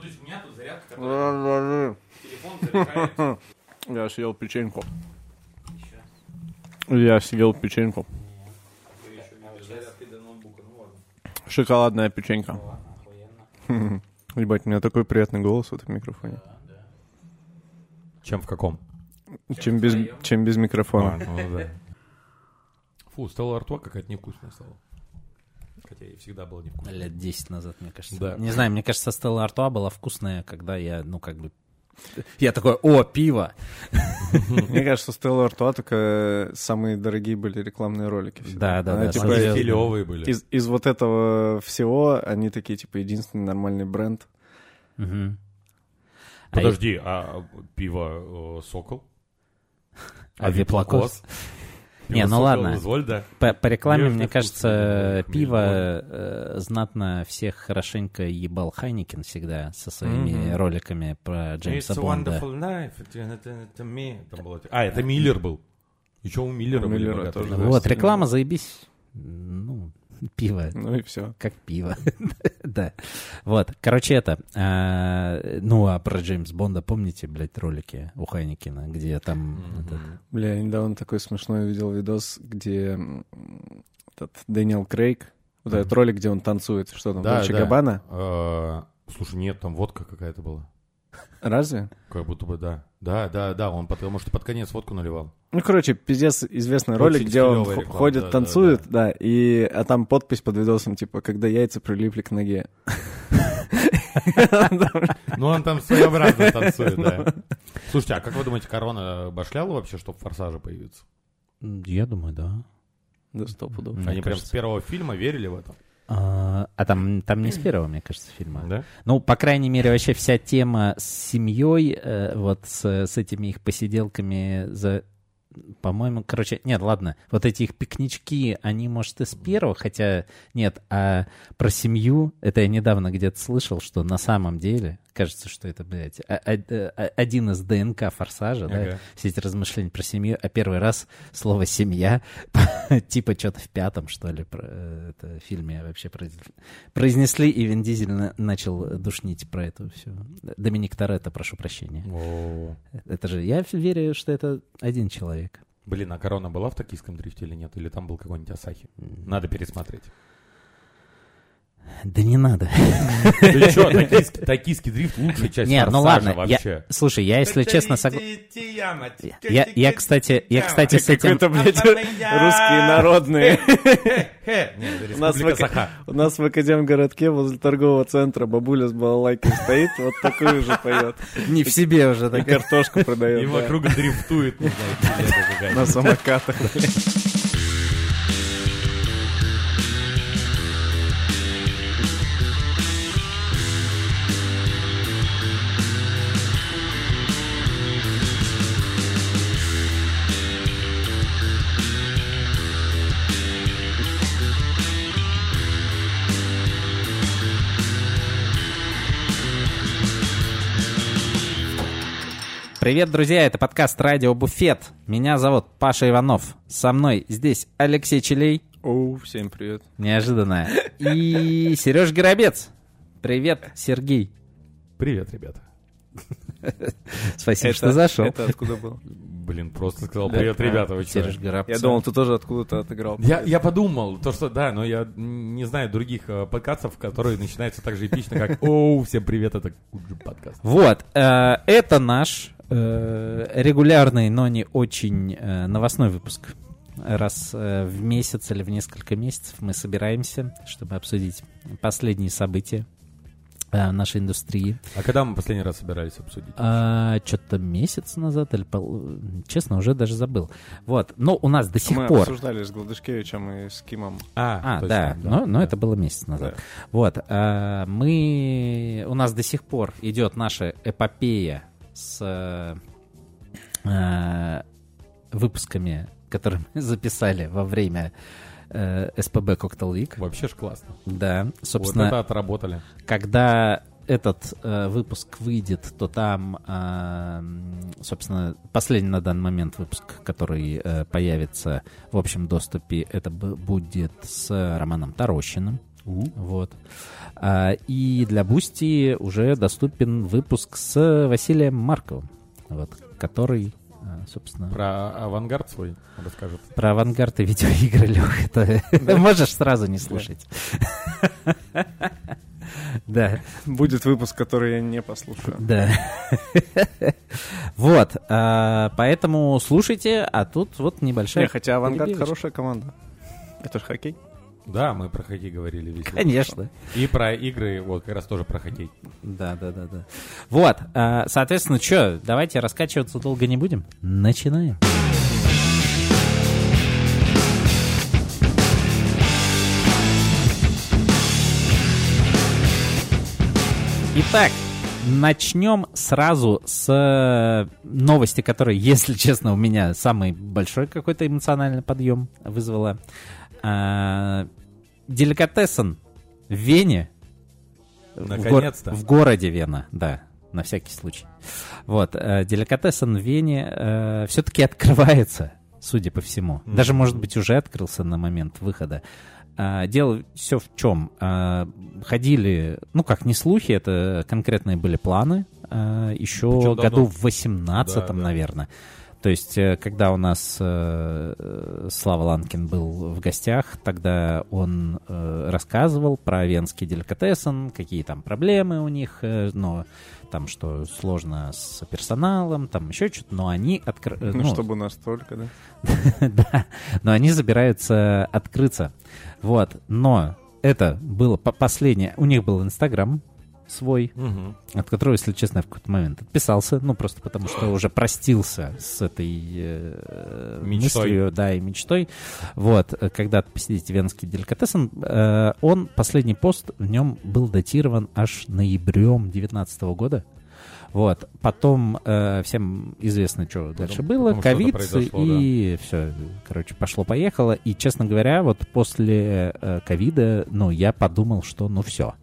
то есть у меня тут зарядка, которая телефон заряжает. Я съел печеньку. Еще. Я съел печеньку. Ну. Шоколадная печенька. Охуенно. Ебать, у меня такой приятный голос в этом микрофоне. Чем в каком? Чем без, чем без микрофона. ну да. Фу, Стелла Артуа какая-то невкусная стала. Хотя и всегда была невкусная. Лет 10 назад, мне кажется. Да. Не знаю, мне кажется, Стелла Артуа была вкусная, когда я, ну, как бы... Я такой, о, пиво! Мне кажется, Стелла Артуа только самые дорогие были рекламные ролики. всегда. Да, да, Она, да. типа, стилевые были. Из, из вот этого всего они такие, типа, единственный нормальный бренд. Мгм. А Подожди, а пиво э, Сокол? А Виплакос? Пиво Не, ну ладно. Изольда? По, по рекламе, мне вкус, кажется, да, пиво хмель, э, знатно всех хорошенько ебал Хайникин всегда со своими Мгм. роликами про Джеймса It's a Бонда. wonderful life. Это- это- это me. Там было- А, это Миллер был. Еще у Миллера У были Миллера тоже. Вот, реклама, заебись. Ну, пиво. Ну и все. Как пиво. да. Вот. Короче, это. а, ну, а про Джеймс Бонда помните, блядь, ролики у Хайникина, где там... этот- Бля, я недавно такой смешной видел видос, где этот Дэниел Крейг, вот этот ролик, где он танцует, что там, Да, Дольче да. Габбана? Э, Слушай, нет, там водка какая-то была. Разве? Как будто бы, да. Да, да, да, он потому что под конец водку наливал. Ну, короче, пиздец известный Очень ролик, где он реклама, ходит, да, да, танцует, да, и а там подпись под видосом, типа, когда яйца прилипли к ноге. Ну, он там своеобразно танцует, да. Слушайте, а как вы думаете, корона башляла вообще, чтобы в «Форсаже» появиться? Я думаю, да. Да, сто пудов. Они прям с первого фильма верили в это? А, а там, там не с первого, мне кажется, фильма. Да? Ну, по крайней мере, вообще вся тема с семьей, э, вот с, с этими их посиделками за... По-моему, короче, нет, ладно, вот эти их пикнички, они, может, и с первого, хотя нет, а про семью, это я недавно где-то слышал, что на самом деле, кажется, что это, блядь, а- а- а- один из ДНК «Форсажа», да, Ага. все эти размышления про семью, а первый раз слово «семья», типа что-то в пятом, что ли, про, э, это, фильме вообще произ- произнесли, и Вин Дизель на- начал душнить про это все. Доминик Торетто, прошу прощения. Это же, я верю, что это один человек. Блин, а корона была в токийском дрифте или нет? Или там был какой-нибудь Асахи? Надо пересмотреть. Да не надо. Ты что, токийский, токийский дрифт лучшая часть Не, ну ладно, я- вообще. Слушай, я, если честно, согласен... Я, я, кстати, я, кстати, с этим... Это, блядь, русские народные. Нет, У нас, в, у нас в Академгородке возле торгового центра бабуля с балалайкой стоит, вот такую же поет. Не в себе уже И картошку продает. И вокруг дрифтует. На самокатах. Привет, друзья, это подкаст «Радио Буфет». Меня зовут Паша Иванов. Со мной здесь Алексей Челей, Оу, всем привет. неожиданно, и Сереж Горобец. Привет, Сергей. Привет, ребята. Спасибо, что зашел. Это откуда был? Блин, просто сказал Да. привет, ребята, вы? Сереж Горобец. Я думал, ты тоже откуда-то отыграл. Я, я подумал, то что да, но я не знаю других э, подкастов, которые начинаются так же эпично, как «Оу, всем привет, это подкаст». Вот, э, это наш регулярный, но не очень э, новостной выпуск. Раз э, в месяц или в несколько месяцев мы собираемся, чтобы обсудить последние события э, нашей индустрии. А когда мы последний раз собирались обсудить? что-то месяц назад или пол- честно уже даже забыл. Вот, но у нас до сих Мы пор. обсуждали с Гладышкевичем и с Кимом. А, точно, да, но, но да. это было месяц назад. Да. Вот, а, мы, у нас до сих пор идет наша эпопея с э, выпусками, которые мы записали во время э, СПБ Cocktail Week. Вообще ж классно. Да, Вот собственно, это отработали. когда этот э, выпуск выйдет, то там, э, собственно, последний на данный момент выпуск, который э, появится в общем доступе, это будет с Романом Тарощиным. Вот. А, и для Boosty уже доступен выпуск с Василием Марковым, вот, который, а, собственно... Про авангард свой расскажет. Про авангард и видеоигры, Лех, это можешь сразу не слушать. Да, Будет выпуск, который я не послушаю. да. Вот, а, поэтому слушайте, а тут вот небольшая... Не, хотя «Авангард» хорошая команда. Это же хоккей. Да, мы про хоккей говорили весь. Конечно. И про игры, вот как раз тоже про хоккей. Да, да, да, да. Вот, а, соответственно, что, давайте раскачиваться долго не будем. Начинаем. Итак, начнем сразу с э, новости, которая, если честно, у меня самый большой какой-то эмоциональный подъем вызвала. А, Деликатесен в Вене в гор- Наконец-то. В, городе Вена, да, на всякий случай. Вот, э, деликатесен в Вене все-таки открывается, судя по всему. Мгм. Даже, может быть, уже открылся на момент выхода. А, дело все в чем. А, ходили, ну как, не слухи, это конкретные были планы. а, еще Причем году давно. в 18 Да, да. То есть, э, когда у нас э, э, Слава Ланкин был в гостях, тогда он э, рассказывал про венский деликатесен, какие там проблемы у них, э, но там что сложно с персоналом, там еще что-то, но они откры- э, Ну, ну, чтобы настолько, да? да, но они собираются открыться. Вот, но это было по- последнее. У них был Инстаграм свой, Мгм. от которого, если честно, я в какой-то момент отписался, ну, просто потому что уже простился с этой э, Мечтой. мыслью, да, и мечтой. Вот, э, когда посетите венский деликатесен, э, он, последний пост в нем был датирован аж ноябрем 19 года. Вот, потом э, всем известно, что дальше было, потом ковид, и все, короче, пошло-поехало. И, честно говоря, вот после э, ковида, ну, я подумал, что ну все.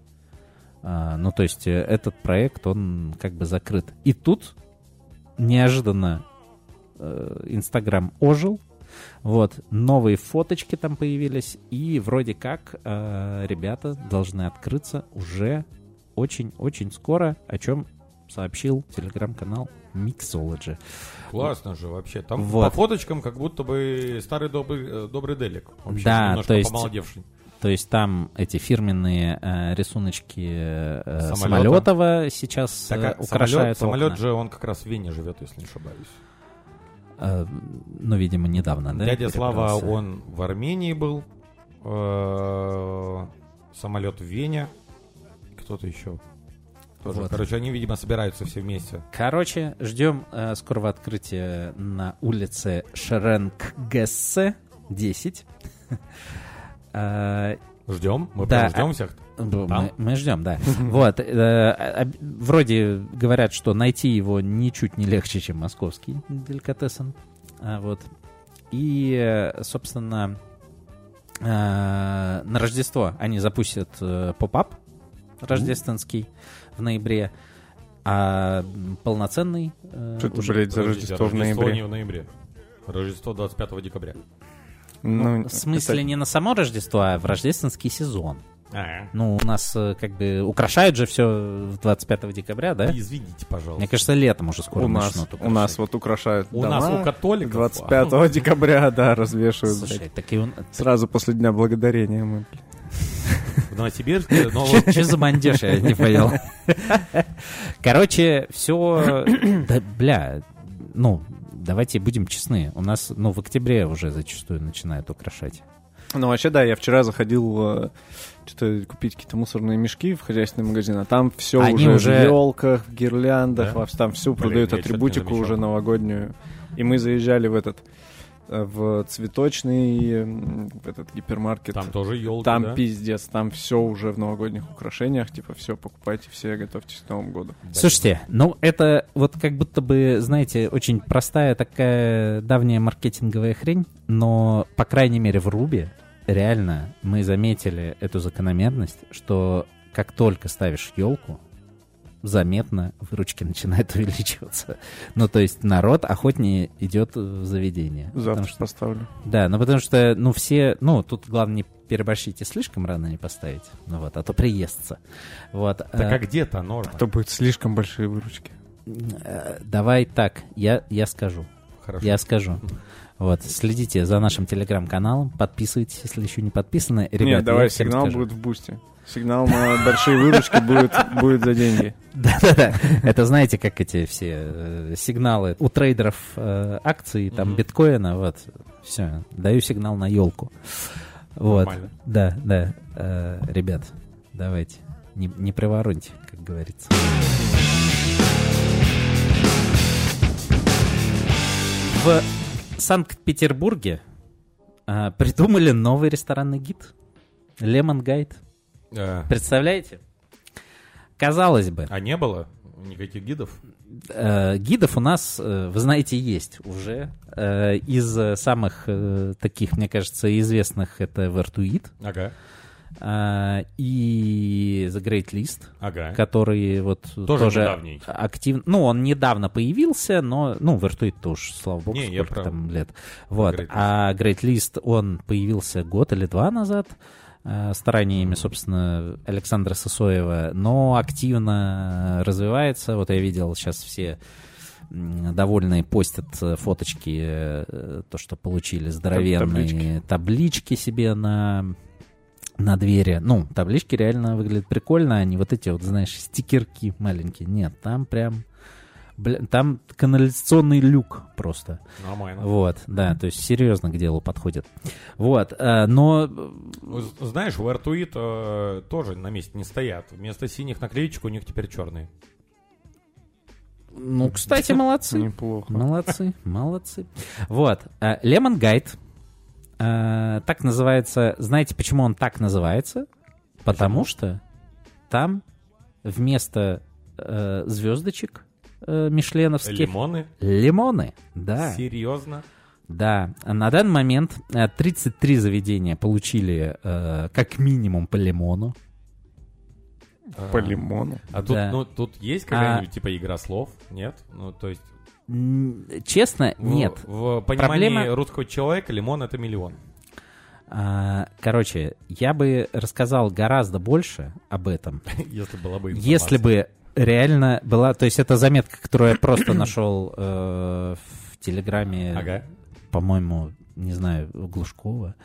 А, ну, то есть э, этот проект, он как бы закрыт. И тут неожиданно э, Инстаграм ожил, вот, новые фоточки там появились, и вроде как э, ребята должны открыться уже очень-очень скоро, о чем сообщил телеграм-канал Mixology. Классно же вообще. Там Вот. по фоточкам как будто бы старый добрый, э, добрый делик. Вообще, Да, то есть- помолодевший. То есть там эти фирменные э, рисуночки э, Самолета. Самолетова сейчас Так, э, а украшают самолет, самолет окна. же, он как раз в Вене живет, если не ошибаюсь. Э, ну, видимо, недавно, да? Дядя Слава, он в Армении был. Э, Самолет в Вене. Кто-то еще. Тоже. Вот. Короче, они, видимо, собираются все вместе. Короче, ждем э, скорого открытия на улице Шеренкгессе 10. Ждем. Мы Да, прям ждем всех. мы, Там? мы ждем, да. Вот. э, об- Вроде говорят, что найти его ничуть не легче, чем московский деликатесен. А, Вот. И, э, собственно, э, на Рождество они запустят поп-ап рождественский в ноябре, а полноценный Что это, блядь, за Рождество в ноябре? не в ноябре. Рождество 25 декабря. Ну, Ну, в смысле это- не на само Рождество, а в рождественский сезон. А, Ну, у нас э, как бы украшают же все 25 декабря, да? Извините, пожалуйста. Мне кажется, летом уже скоро у нас, начнут у нас украшать. вот украшают У дома. нас у католиков... 25 декабря, да, развешивают. Слушай, блядь. так и он... Сразу после Дня Благодарения мы. В Новосибирске, но вот Что за бандеж, я не понял. Короче, все... Да, бля, ну, давайте будем честны. У нас, ну, в октябре уже зачастую начинают украшать. Ну, вообще, да, я вчера заходил э, что-то купить какие-то мусорные мешки в хозяйственный магазин, а там все Они уже, уже- в елках, в гирляндах, Да? во- там всю Блин, продают атрибутику уже новогоднюю. И мы заезжали в этот, в цветочный, этот гипермаркет. там тоже елки, Там да? пиздец, там все уже в новогодних украшениях, типа все покупайте, все готовьтесь к Новому году. Слушайте, ну это вот как будто бы, знаете, очень простая такая давняя маркетинговая хрень, но, по крайней мере, в Рубе реально мы заметили эту закономерность, что как только ставишь елку, заметно выручки начинают увеличиваться. Ну, то есть народ охотнее идет в заведение. Завтра что- поставлю. да, ну потому что, ну, все, ну, тут главное не переборщите, слишком рано не поставить. Ну вот, а то приестся. Вот. Так э, а где-то норма? А то будет слишком большие выручки. э, давай так, я, я скажу. Хорошо. Я скажу. Вот, следите за нашим телеграм-каналом, подписывайтесь, если еще не подписаны. Ребят, Нет, давай сигнал скажу. будет в бусте. Сигнал на большие выручки будет, будет за деньги. Да-да-да. Это знаете, как эти все э, сигналы у трейдеров э, акций, там, Мгм. биткоина, вот, все, даю сигнал на елку. Вот, Нормально. да, да. Э, ребят, давайте, не, не привороньте, как говорится. В Санкт-Петербурге э, придумали новый ресторанный гид. Лемон Гайд. Э, Представляете? Казалось бы, А не было никаких гидов? Э, гидов у нас, э, вы знаете, есть уже. Э, Из э, самых э, таких, мне кажется, известных это Vertuit Ага, э, и The Great List, ага. который вот Тоже тоже, недавний. активно... Ну, он недавно появился, но... Ну, Vertuit тоже, слава богу, Не, сколько там лет. Вот. Great. А Great List, он появился год или два назад э, стараниями, собственно, Александра Сысоева, но активно развивается. Вот я видел сейчас все довольные постят э, фоточки, э, то, что получили здоровенные таблички. таблички себе на на двери. Ну, таблички реально выглядят прикольно, а не вот эти вот, знаешь, стикерки маленькие. Нет, там прям... Бля, там канализационный люк просто. Нормально. Вот, да, то есть серьезно к делу подходит. Вот, э, но... Ну, Знаешь, в Artuit э, тоже на месте не стоят. Вместо синих наклеечек у них теперь черные. Ну, кстати, молодцы. Неплохо. Молодцы, молодцы. Вот, э, Lemon Guide. Э, Так называется... Знаете, почему он так называется? Потому что там вместо э, звездочек э, мишленовских Лимоны? лимоны. Да. Серьезно? Да, на данный момент э, 33 заведения получили э, как минимум по лимону. По лимону. А тут, Да. ну, тут есть какая-нибудь типа игра слов? Нет? Ну, то есть... Честно, нет. В понимании Проблема- русского человека лимон это миллион. А, короче, я бы рассказал гораздо больше об этом, Если была бы если информация. бы реально была... То есть это заметка, которую я просто нашел э, в Телеграме, Ага. по-моему, не знаю, Глушкова.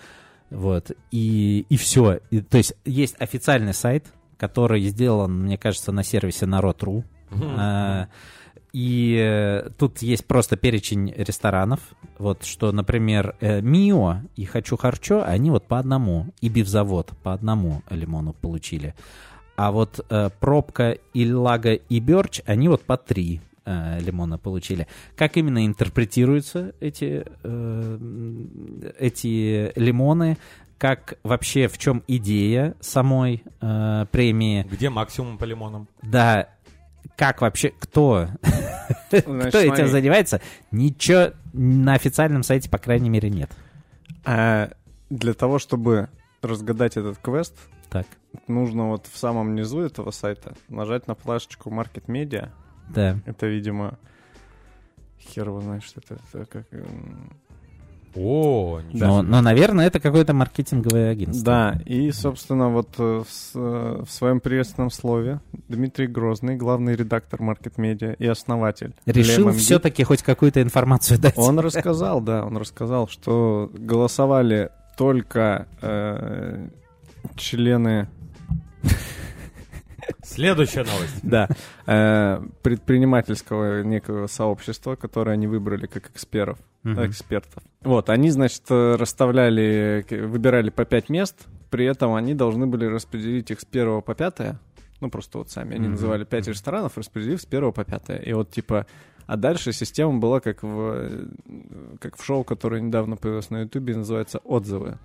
Вот. И, и все. то есть есть официальный сайт, который сделан, мне кажется, на сервисе Народ.ру. А, И э, тут есть просто перечень ресторанов. Вот что, например, э, Мио и Хочу Харчо, они вот по одному. И Бивзавод по одному лимону получили. А вот э, Пробка, Иллага и Берч, они вот по три э, лимона получили. Как именно интерпретируются эти, э, эти лимоны? Как вообще, в чем идея самой э, премии? Где максимум по лимонам? Да, как вообще, кто, Значит, кто этим занимается, ничего на официальном сайте, по крайней мере, нет. а для того, чтобы разгадать этот квест, Так, нужно вот в самом низу этого сайта нажать на плашечку Market Media. да. Это, видимо, хер его знает, что это. это как, О, ничего Но, но, наверное, это какое-то маркетинговое агентство. Да, и, собственно, вот э, в, с- э, в своем приветственном слове Дмитрий Грозный, главный редактор Market Media и основатель. Решил все-таки хоть какую-то информацию дать. Он рассказал, да, он рассказал, что голосовали только э, члены Следующая новость. да, э, предпринимательского некого сообщества, которое они выбрали как экспертов. Экспертов. Вот, они, значит, расставляли, выбирали по пять мест, при этом они должны были распределить их с первого по пятое. Ну, просто вот сами. Они называли пять ресторанов, распределив с первого по пятое. И вот, типа, а дальше система была как в, э, как в шоу, которое недавно появилось на Ютубе, называется «Отзывы».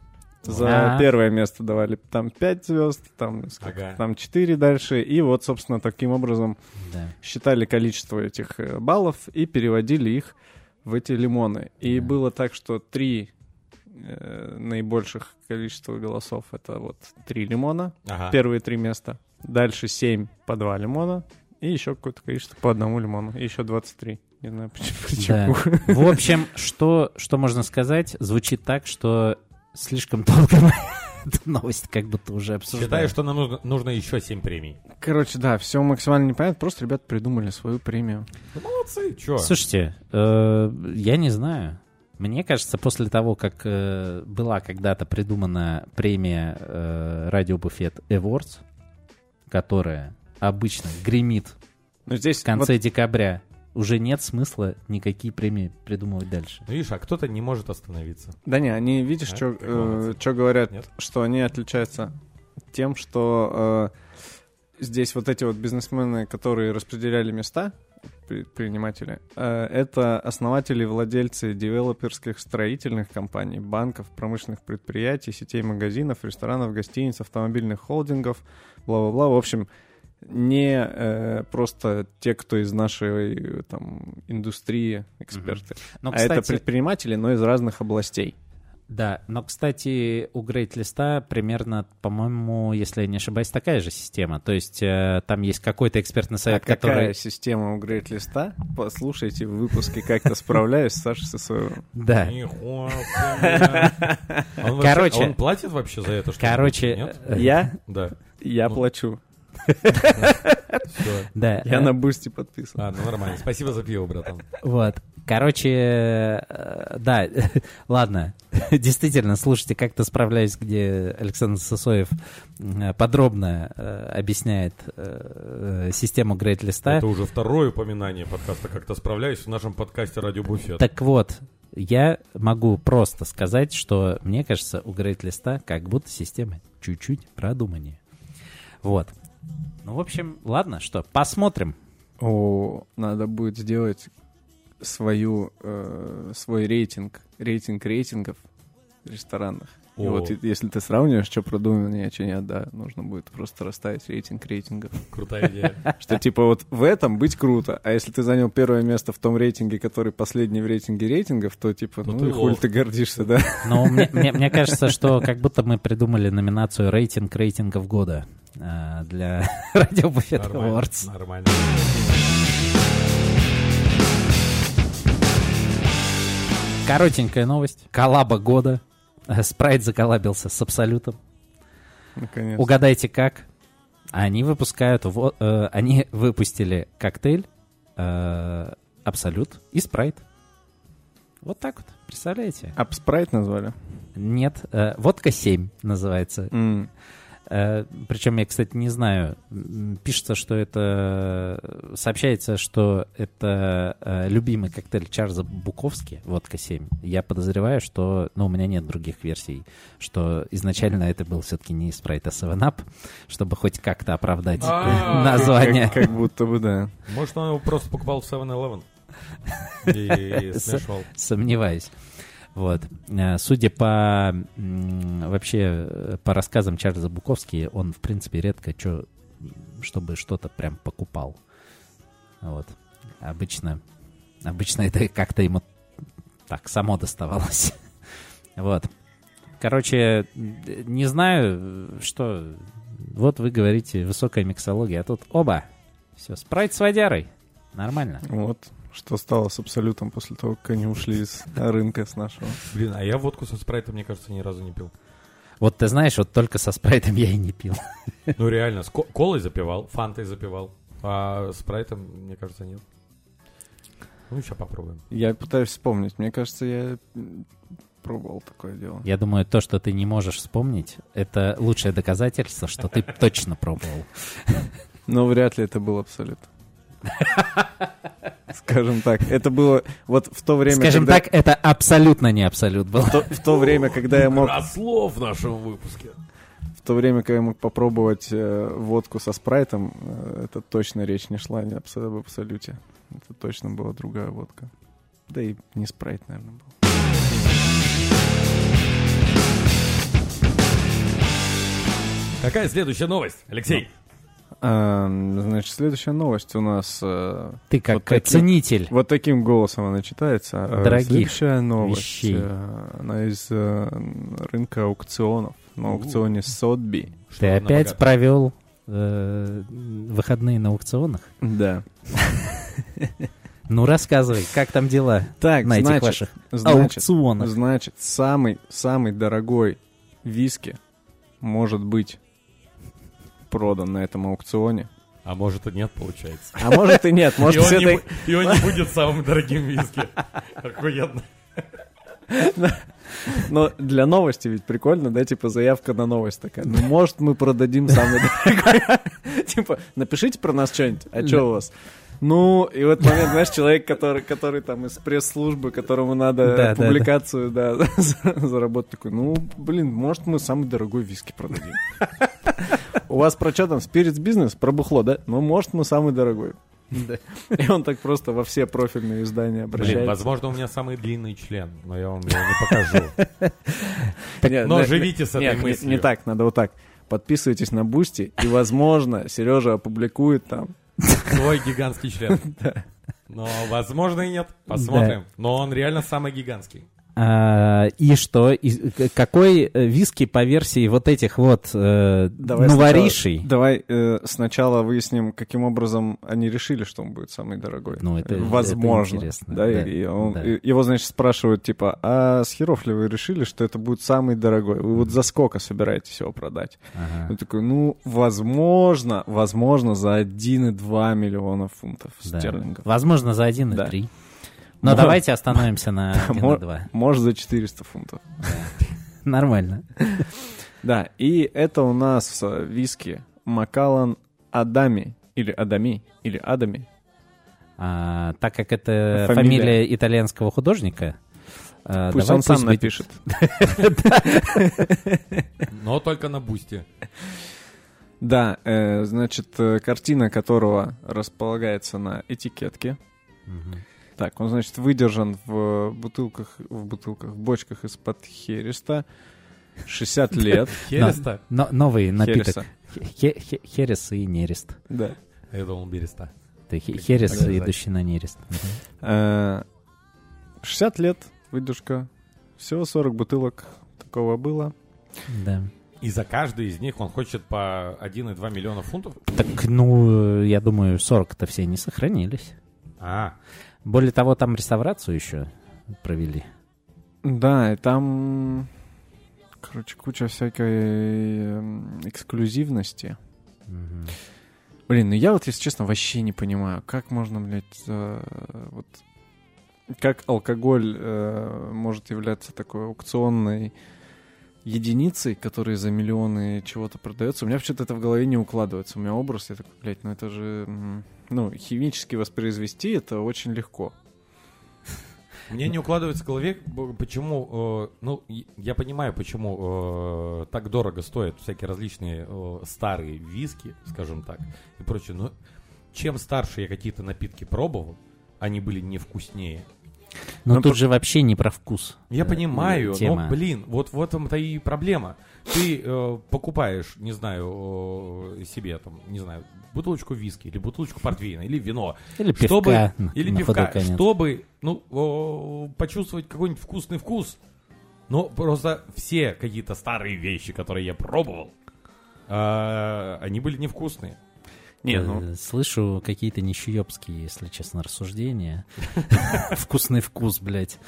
За А. первое место давали там 5 звезд, там, Ага. там 4 дальше. И вот, собственно, таким образом Да. считали количество этих э, баллов и переводили их в эти лимоны. И Да. было так, что три э, наибольших количества голосов это вот три лимона, Ага. первые три места. Дальше семь по два лимона и еще какое-то количество по одному лимону. И еще 23. Не знаю почему. Да. В общем, что, что можно сказать, звучит так, что слишком долго эту новость как будто уже обсуждали. Считаю, что нам нужно, нужно еще 7 премий. Короче, да, все максимально непонятно. Просто ребята придумали свою премию. Ну, молодцы, чё? Слушайте, э, я не знаю. Мне кажется, после того, как э, была когда-то придумана премия э, Радио Буфет Awards, которая обычно гремит Но здесь в конце декабря, уже нет смысла никакие премии придумывать дальше. Ну, видишь, а кто-то не может остановиться. да не, они, видишь, А, что молодцы. говорят, Нет? что они отличаются тем, что э, здесь вот эти вот бизнесмены, которые распределяли места, предприниматели, э, это основатели и владельцы девелоперских строительных компаний, банков, промышленных предприятий, сетей магазинов, ресторанов, гостиниц, автомобильных холдингов, бла-бла-бла. В общем, не э, просто те, кто из нашей э, там, индустрии, эксперты, Но, а это кстати, предприниматели, но из разных областей. да, но, кстати, у Great List примерно, по-моему, если я не ошибаюсь, такая же система. То есть э, там есть какой-то экспертный совет, а какая который... система у Great List? Послушайте в выпуске «Как-то справляюсь» с Сашей Сысоевым. Да, Короче- он платит вообще за это? короче, Я? Да. Я Ну. плачу. Да, Я на бусте подписан. А, ну нормально. Спасибо за пиво, братан. Вот. Короче, э, да, ладно. Действительно, слушайте, как-то справляюсь, где Александр Сосоев подробно э, объясняет э, систему Great List. Это уже второе упоминание подкаста «Как-то справляюсь» в нашем подкасте «Радио Буфет». Так вот, я могу просто сказать, что мне кажется, у Great List как будто система чуть-чуть продуманнее. Вот. Ну, в общем, ладно, что, посмотрим. О, надо будет сделать свою, э, свой рейтинг, рейтинг рейтингов ресторанных. И О. вот если ты сравниваешь, что продуманнее, а что нет, да, нужно будет просто расставить рейтинг рейтингов. Крутая идея. Что типа вот в этом быть круто, а если ты занял первое место в том рейтинге, который последний в рейтинге рейтингов, то типа, Ну ну, ты и хуй лох. ты гордишься, да? Но мне, мне- мне кажется, что как будто мы придумали номинацию рейтинг рейтингов года э, для Радио Буфет. Awards. Нормально. Коротенькая новость. Коллаба года. Спрайт заколлабился с Абсолютом. Наконец. Угадайте как? Они выпускают, во- э, они выпустили коктейль э, Абсолют и Спрайт. Вот так вот, представляете? Апспрайт назвали? Нет, э, водка 7 называется. М. Э, Причем я, кстати, не знаю. Пишется, что это... Сообщается, что это э, любимый коктейль Чарльза Буковски, водка 7. Я подозреваю, что... Ну, у меня нет других версий, что изначально это был все-таки не спрайт, а 7-Up, чтобы хоть как-то оправдать А, название. Как, будто бы, да. Может, он его просто покупал в 7-Eleven и смешивал. Сомневаюсь. Вот. Э, Судя по вообще э, по рассказам Чарльза Буковски, он, в принципе, редко чё, чтобы что-то прям покупал. Вот. Обычно, обычно это как-то ему так само доставалось. Вот. Короче, не знаю, что... Вот вы говорите, высокая миксология, а тут оба. Все, спрайт с водярой. Нормально. Вот. Что стало с Абсолютом после того, как они ушли с рынка с нашего. Блин, а я водку со спрайтом, мне кажется, ни разу не пил. Вот ты знаешь, вот только со спрайтом я и не пил. Ну, реально, с ко- колой запивал, фантой запивал, а спрайтом, мне кажется, нет. Ну, сейчас попробуем. Я пытаюсь вспомнить. Мне кажется, я пробовал такое дело. Я думаю, то, что ты не можешь вспомнить, это лучшее доказательство, что ты точно пробовал. Но вряд ли это был Абсолют. Скажем так. Это было вот в то время, Скажем когда... так, это абсолютно не абсолют был. В то, в то время, когда я мог, Росло в нашем выпуске. в то время, когда я мог попробовать э, водку со спрайтом, э, это точно речь не шла ни абс- об абсолюте. Это точно была другая водка. Да и не спрайт, наверное, был. Какая следующая новость, Алексей? А, значит, следующая новость у нас э, Ты как Вот такие- ценитель. вот таким голосом она читается. Э, Дорогих Следующая новость. вещей. э, Она из рынка аукционов. На аукционе Сотби. Ты опять провел э, выходные на аукционах? Да. Ну, рассказывай, как там дела Так, на этих значит, ваших значит, аукционах? значит, самый, самый дорогой виски может быть продан на этом аукционе. А может и нет, получается. А может и нет, И может он, с не, и он не будет самым дорогим виски. Охуенно. Но для новости ведь прикольно, да, типа заявка на новость такая. Ну, может, мы продадим самый дорогой. Типа, напишите про нас что-нибудь. А что у вас? Ну, и в этот момент, знаешь, человек, который, который там из пресс-службы, которому надо Да, да, да. публикацию, да, за- заработать, такой, ну, блин, может, мы самый дорогой виски продадим. У вас про что там, спиритс бизнес, про бухло, да? Ну, может, мы самый дорогой. И он так просто во все профильные издания Блин, обращается. возможно, у меня самый длинный член, но я вам его не покажу. Но живите с этой мыслью. Не, так, надо вот так. Подписывайтесь на Boosty, и, возможно, Сережа опубликует там. Свой гигантский член. Но, возможно, и нет. Посмотрим. Но он реально самый гигантский. А, и что? И какой э, виски по версии вот этих вот э, Давай новоришей? сначала- Давай э, сначала выясним, каким образом они решили, что он будет самый дорогой. Ну, это- Э, возможно. это интересно, Да, да, и он- да. и его, значит, спрашивают, типа, а с херов ли вы решили, что это будет самый дорогой? Вы вот за сколько собираетесь его продать? Ага. Он такой, ну, возможно, возможно, за 1,2 миллиона фунтов Да. стерлингов. Возможно, за 1,3. Да. Но Может- давайте остановимся на Мо- 1,2. Может, за 400 фунтов. Нормально. Да, и это у нас э, виски Макалан Адами, или Адами, или Адами. А, так как это Фамилия. фамилия, итальянского художника, а, Пусть давай он сам будет- напишет. Но только на бусте. Да, э, значит, э, картина которого располагается на этикетке. Так, он, значит, выдержан в бутылках, в бутылках, в бочках из-под хереста. 60 лет. Хереста? Но- новый напиток. Херес и нерест. Да. Я думал, береста. Херес, идущий на нерест. Мгм. Э, 60 лет, выдержка. Всего 40 бутылок такого было. Да. И за каждый из них он хочет по 1,2 миллиона фунтов? Так, ну, я думаю, 40-то все не сохранились. А, Более того, там реставрацию еще провели. Да, и там, короче, куча всякой эм, эксклюзивности. Мгм. Блин, ну я вот, если честно, вообще не понимаю, как можно, блядь, э, вот... Как алкоголь э, может являться такой аукционной единицей, которая за миллионы чего-то продается. У меня вообще-то это в голове не укладывается. У меня образ, я такой, блядь, ну это же... Ну, химически воспроизвести это очень легко. Мне не укладывается в голове, почему, э, ну, я понимаю, почему э, так дорого стоят всякие различные э, старые виски, скажем так, и прочее. Но чем старше я какие-то напитки пробовал, они были невкуснее. Но Ну, тут по- же вообще не про вкус. Я э, понимаю, тема. но, блин, вот в этом-то и проблема. Ты э, покупаешь, не знаю, э, себе там, не знаю, бутылочку виски, или бутылочку портвейна, или вино, Или пивка. чтобы, н- или на пивка, чтобы, ну, о, почувствовать какой-нибудь вкусный вкус. Но просто все какие-то старые вещи, которые я пробовал, а, они были невкусные. Не, ну, Э, Слышу какие-то нищеёбские, если честно, рассуждения. Вкусный вкус, блядь.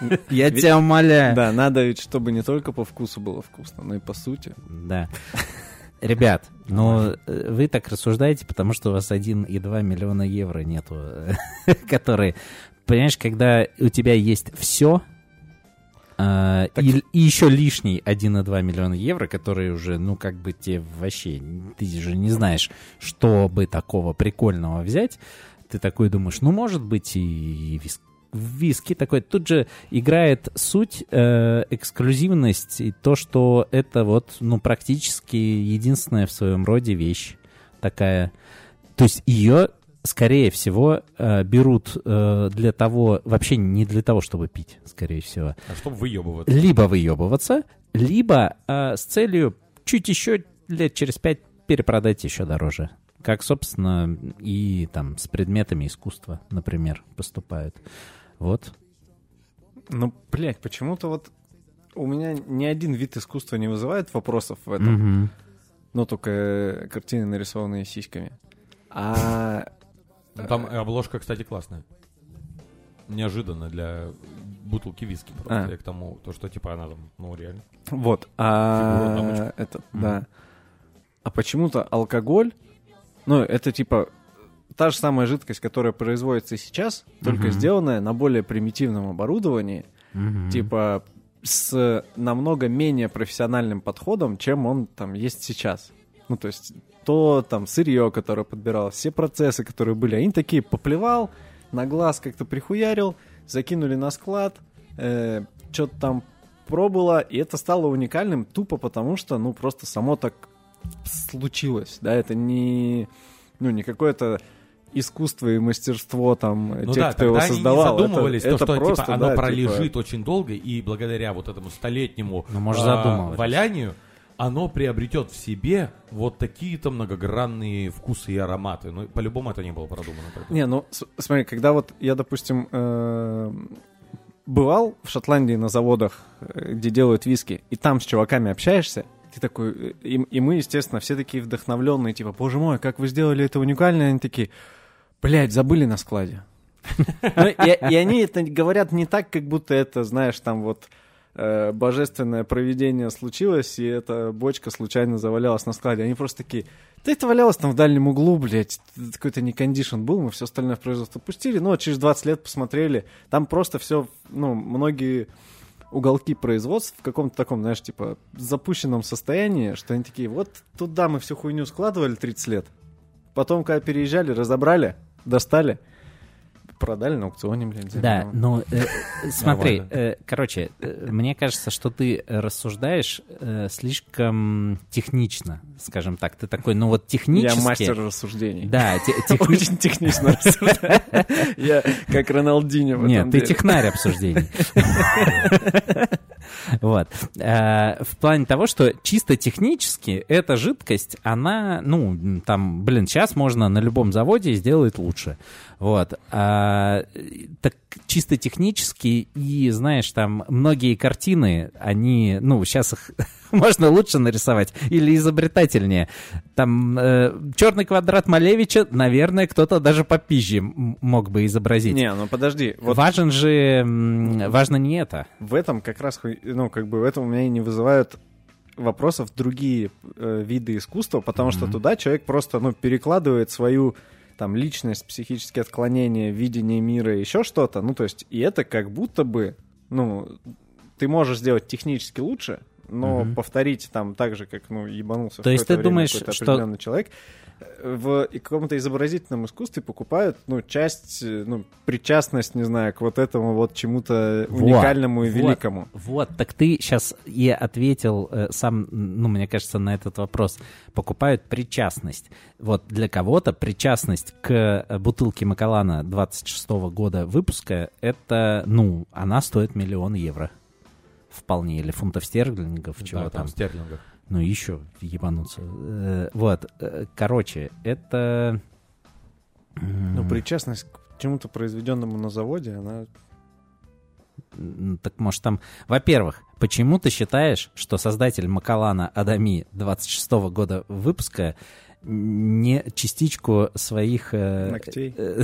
Я Ведь- тебя умоляю. да, надо ведь, чтобы не только по вкусу было вкусно, но и по сути. Да. Ребят, ну э, вы так рассуждаете, потому что у вас 1,2 миллиона евро нету, которые... Понимаешь, когда у тебя есть все, и, и еще лишний 1,2 миллиона евро, которые уже, ну, как бы тебе вообще... Ты же не знаешь, что бы такого прикольного взять. Ты такой думаешь, ну, может быть, и вис- виски такой. Тут же играет суть, э, эксклюзивность и то, что это вот, ну, практически единственная в своем роде вещь такая. То есть ее, скорее всего, э, берут э, для того, вообще не для того, чтобы пить, скорее всего. А чтобы выебываться. Либо выебываться, либо э, с целью чуть еще лет через пять перепродать еще дороже. Как, собственно, и там с предметами искусства, например, поступают. Вот. Ну, блядь, почему-то вот у меня ни один вид искусства не вызывает вопросов в этом. Мгм. Ну, только картины, нарисованные сиськами. А Там обложка, кстати, классная. Неожиданно для бутылки виски. Просто А. я к тому, то, что типа она там, ну реально. Вот. А это, да. А почему-то алкоголь, ну, это типа та же самая жидкость, которая производится сейчас, только сделанная на более примитивном оборудовании, типа с намного менее профессиональным подходом, чем он там есть сейчас. Ну, то есть то там сырье, которое подбиралось, все процессы, которые были, они такие поплевал, на глаз как-то прихуярил, закинули на склад, что-то там пробовало, и это стало уникальным тупо потому, что, ну, просто само так случилось, да, это не, ну, не какое-то искусство и мастерство там Ну тех, да, кто его тогда они создавал. не задумывались, это, то, это что просто, типа, оно да, пролежит типа- очень долго, и благодаря вот этому столетнему Ну, может, а, валянию оно приобретет в себе вот такие-то многогранные вкусы и ароматы. Ну, по-любому это не было продумано. тогда. Не, ну смотри, когда вот я, допустим, э, бывал в Шотландии на заводах, э, где делают виски, и там с чуваками общаешься, ты такой, э, и, и мы, естественно, все такие вдохновленные, типа, боже мой, как вы сделали это уникально, они такие, блядь, забыли на складе. Ну, И и они это говорят не так, как будто это, знаешь, там вот э, божественное проведение случилось, и эта бочка случайно завалялась на складе. Они просто такие, да это валялось там в дальнем углу, блядь, какой-то не кондишн был, мы все остальное в производство пустили, но через 20 лет посмотрели, там просто все, ну, многие уголки производств в каком-то таком, знаешь, типа, запущенном состоянии, что они такие, вот туда мы всю хуйню складывали 30 лет, потом, когда переезжали, разобрали, достали, продали на аукционе, блядь. за Да, миллион. ну э, смотри, э, короче, э, мне кажется, что ты рассуждаешь э, слишком технично, скажем так. Ты такой, ну вот технически... Я мастер рассуждений. Да, те- техни- Очень технично рассуждаю. Я как Роналдинho в Нет, ты технарь обсуждений. Вот. Э, В плане того, что чисто технически эта жидкость, она, ну, там, блин, сейчас можно на любом заводе сделать лучше. Вот. А, Так чисто технически и, знаешь, там многие картины, они, ну, сейчас их можно лучше нарисовать или изобретательнее. Там черный квадрат Малевича, наверное, кто-то даже попизже мог бы изобразить. Не, ну подожди, вот Важен же, важно не это. в этом как раз, ну, как бы в этом у меня и не вызывают вопросов другие э, виды искусства, потому что Мгм. туда человек просто, ну, перекладывает свою там личность, психические отклонения, видение мира, еще что-то, ну, то есть, и это как будто бы, ну, ты можешь сделать технически лучше, но Мгм. повторить там так же, как, ну, ебанулся То есть ты думаешь, что- определенный человек, э, в каком-то изобразительном искусстве покупают, ну, часть, э, ну, причастность, не знаю, к вот этому вот чему-то Вот, уникальному и вот. великому. Вот, так ты сейчас и ответил э, сам, ну, мне кажется, на этот вопрос. Покупают причастность. Вот для кого-то причастность к э, бутылке Макалана 26 года выпуска, это, ну, она стоит миллион евро. Вполне, или фунтов стерлингов, чего Да, там. там стерлингов. Ну, еще ебануться. Э, Вот, э, короче, это... Ну, причастность к чему-то произведенному на заводе, она... Так может там... Во-первых, почему ты считаешь, что создатель Макалана Адами 26 года выпуска не частичку своих э, Ногтей. э,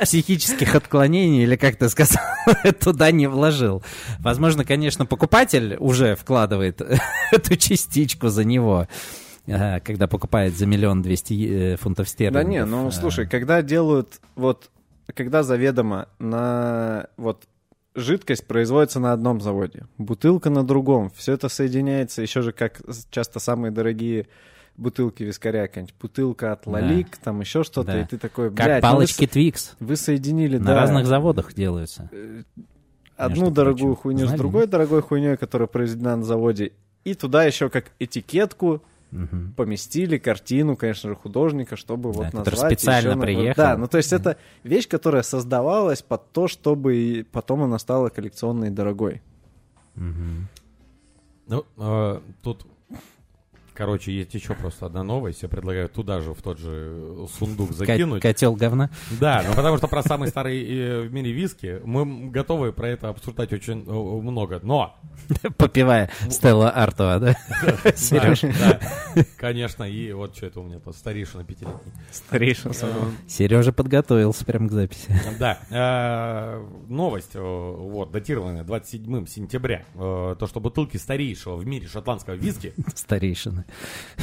психических отклонений, или как ты сказал, туда не вложил. Возможно, конечно, покупатель уже вкладывает эту частичку за него, э, когда покупает за миллион двести фунтов стерлингов. Да не, ну, слушай, когда делают, вот, когда заведомо на, вот, жидкость производится на одном заводе, бутылка на другом, все это соединяется, еще же как с- часто самые дорогие бутылки вискаря, какая-нибудь бутылка от Да. Лалик, там еще что-то, Да. и ты такой, Как блядь, ну вы палочки Твикс. с- вы соединили, На да, разных заводах делаются. э, одну дорогую прочим. хуйню с Знали, другой дорогой хуйней, которая произведена на заводе, и туда еще как этикетку Мгм. поместили картину, конечно же, художника, чтобы вот который назвать. специально ещё на- приехал. Да, ну то есть это вещь, которая создавалась под то, чтобы потом она стала коллекционной и дорогой. Мгм. Ну, э, тут Короче, есть еще просто одна новость. Я предлагаю туда же, в тот же э, сундук закинуть. Котел говна. Да, ну потому что про самый старый э, в мире виски мы готовы про это обсуждать очень э, много. Но, Попивая Стелла Артова, да? Сереж. конечно, и вот что это у меня тут, старейшина пятилетний. Старейшин салон. Сережа подготовился прям к записи. Да, новость, вот, датированная 27 сентября. То, что бутылки старейшего в мире шотландского виски, Старейшина.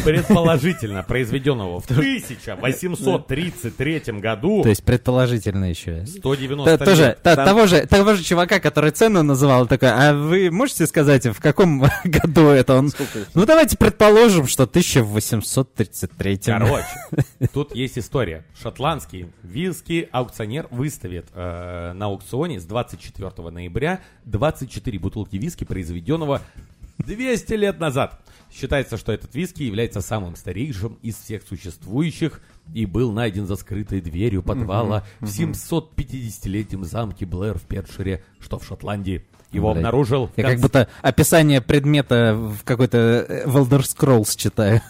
Предположительно произведенного в 1833 году, То есть предположительно еще. 190 Та- тоже, лет. Там- того, же, того же чувака, который цену называл, такой, а вы можете сказать, в каком году это он? Ну, давайте предположим, что 1833. Короче, тут есть история. Шотландский виски аукционер выставит э, на аукционе с 24 ноября 24 бутылки виски, произведенного 200 лет назад. Считается, что этот виски является самым старейшим из всех существующих и был найден за скрытой дверью подвала в 750-летнем замке Блэр в Першире, что в Шотландии. Его Блядь. обнаружил... в Я как будто описание предмета в какой-то э, Elder Scrolls читаю.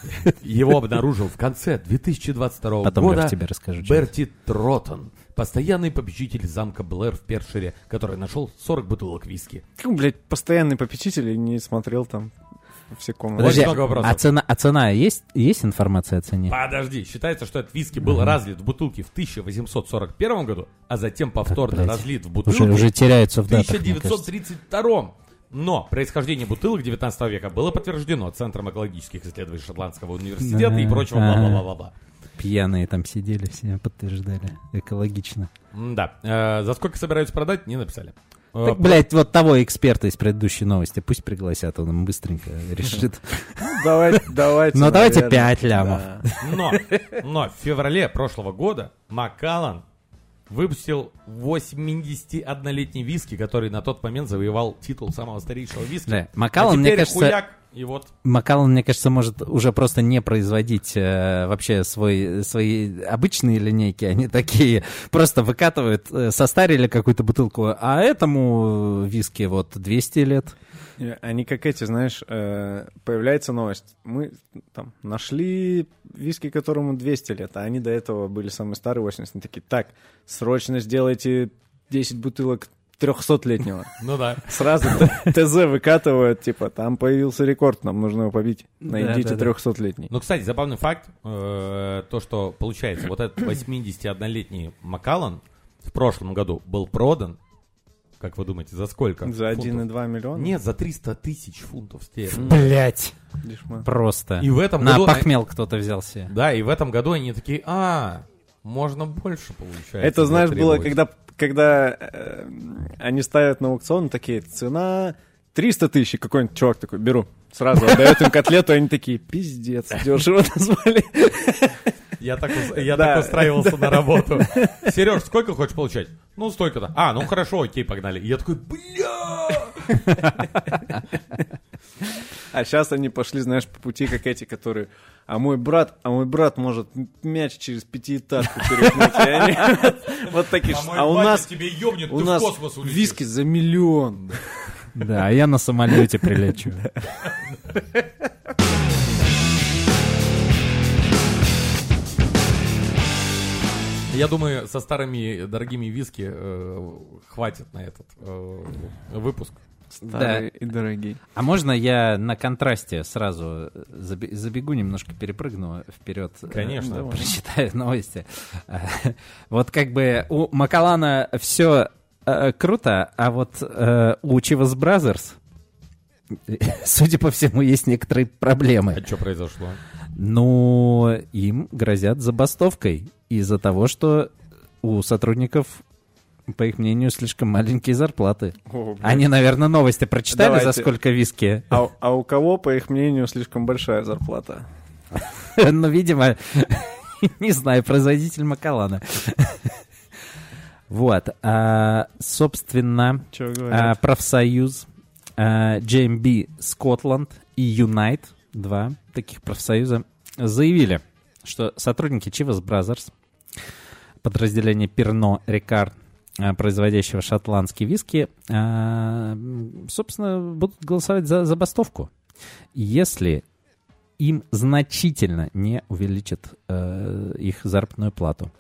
Его обнаружил в конце 2022 Потом года тебе расскажу. Берти Тротон, постоянный попечитель замка Блэр в Першире, который нашел 40 бутылок виски. Как, блядь, постоянный попечитель и не смотрел там все комнаты. Подожди, Очень много вопросов. а цена, а цена есть, есть информация о цене? Подожди, считается, что этот виски был разлит в бутылке в 1841 году, а затем повторно блядь. разлит в Уже, бутылку уже теряются в в датах, мне кажется. 1932 Но происхождение бутылок 19 века было подтверждено Центром экологических исследований Шотландского университета и прочего бла-бла-бла-бла. Пьяные там сидели, все подтверждали. Экологично. Да. Э, за сколько собираются продать, не написали. Э, Так, блядь, вот того эксперта из предыдущей новости пусть пригласят, он им быстренько решит. Давайте, давайте. Ну, давайте наверное. пять лямов. Да. Но, но в феврале прошлого года Маккаллан выпустил 81-летний виски, который на тот момент завоевал титул самого старейшего виски. Да, Маккаллан, а мне кажется- хуяк, и вот Макалан, мне кажется, может уже просто не производить э, вообще свой, свои обычные линейки. Они такие просто выкатывают, э, состарили какую-то бутылку, а этому виски вот 200 лет. Они как эти, знаешь, э, появляется новость. Мы там нашли виски, которому 200 лет, а они до этого были самые старые, 80. Они такие, так, срочно сделайте 10 бутылок 300-летнего. Ну да. Сразу ТЗ выкатывают, типа, там появился рекорд, нам нужно его побить. Найдите. 300-летний. Ну, кстати, забавный факт, э, то, что получается, вот этот 81-летний Маккаллан в прошлом году был продан, как вы думаете, за сколько? За фунтов? 1,2 миллиона? Нет, за 300 тысяч фунтов стерлингов. Блять, просто. И в этом На году... похмел кто-то взялся. Да, и в этом году они такие, а, можно больше получается. Это, знаешь, было, затребовать». когда, когда э, они ставят на аукцион, такие, цена 300 тысяч, и какой-нибудь чувак такой, беру. Сразу отдает им котлету, они такие, пиздец, дешево назвали. Я так, я Да. так устраивался на работу. Сереж, сколько хочешь получать? Ну, столько-то. А, ну хорошо, окей, погнали. И я такой, бля! А сейчас они пошли, знаешь, по пути, как эти, которые... А мой брат, а мой брат может мяч через пятиэтажку они Вот такие. А А у нас... тебе ёбнет, У ты в нас виски за миллион. Да, а я на самолете прилечу. Я думаю, со старыми дорогими виски э, хватит на этот э, выпуск. Старые и дорогие. А можно я на контрасте сразу заби- забегу, немножко перепрыгну вперед? э, Конечно. давай. Прочитаю новости. Э, Вот как бы у Макалана все круто, а вот э, у Chivas Brothers, судя по всему, есть некоторые проблемы. А что произошло? Ну, им грозят забастовкой из-за того, что у сотрудников, по их мнению, слишком маленькие зарплаты. О, блин. Они, наверное, новости прочитали, за Давайте. сколько виски. А, у- а у кого, по их мнению, слишком большая зарплата? Ну, видимо, не знаю, производитель Макалана. Вот. а, Собственно, а, профсоюз а, JMB Scotland и Unite, два таких профсоюза, заявили, что сотрудники Chivas Brothers, подразделение Перно Рикар, производящего шотландские виски, м, собственно, будут голосовать за забастовку. Если им значительно не увеличит э, их заработную плату.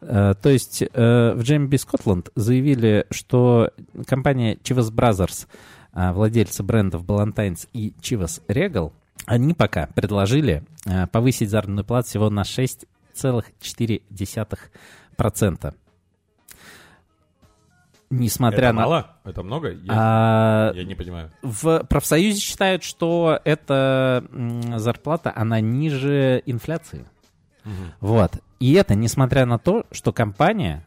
Э, то есть э, в GMB Scotland заявили, что компания Chivas Brothers, э, владельцы брендов Ballantines и Chivas Regal, они пока предложили э, повысить заработную плату всего на 6,4%. Несмотря это на... мало? Это много? Я, А, я не понимаю. в профсоюзе считают, что эта зарплата, она ниже инфляции. Мгм. Вот. И это несмотря на то, что компания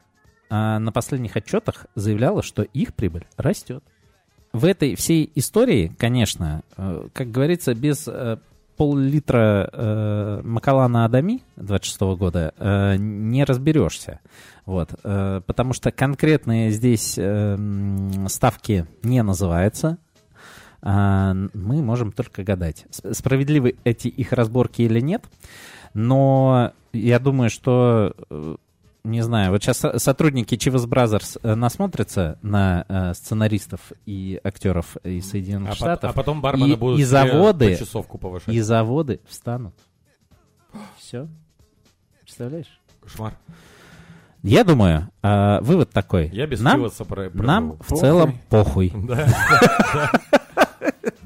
а, на последних отчетах заявляла, что их прибыль растет. В этой всей истории, конечно, э, как говорится, без э, пол-литра э, Макалана Адами 26 года э, не разберешься. Вот, э, потому что конкретные здесь э, ставки не называются. А, мы можем только гадать, справедливы эти их разборки или нет. Но я думаю, что, э, не знаю, вот сейчас со- сотрудники Chivas Brothers э, насмотрятся на э, сценаристов и актеров из Соединенных А, Штатов, а потом бармены и- будут и заводы- по часовку повышать. и заводы встанут. Все. Представляешь? Кошмар. Я думаю, э, вывод такой. Я без нам, чиваса про- нам проживу. в целом похуй.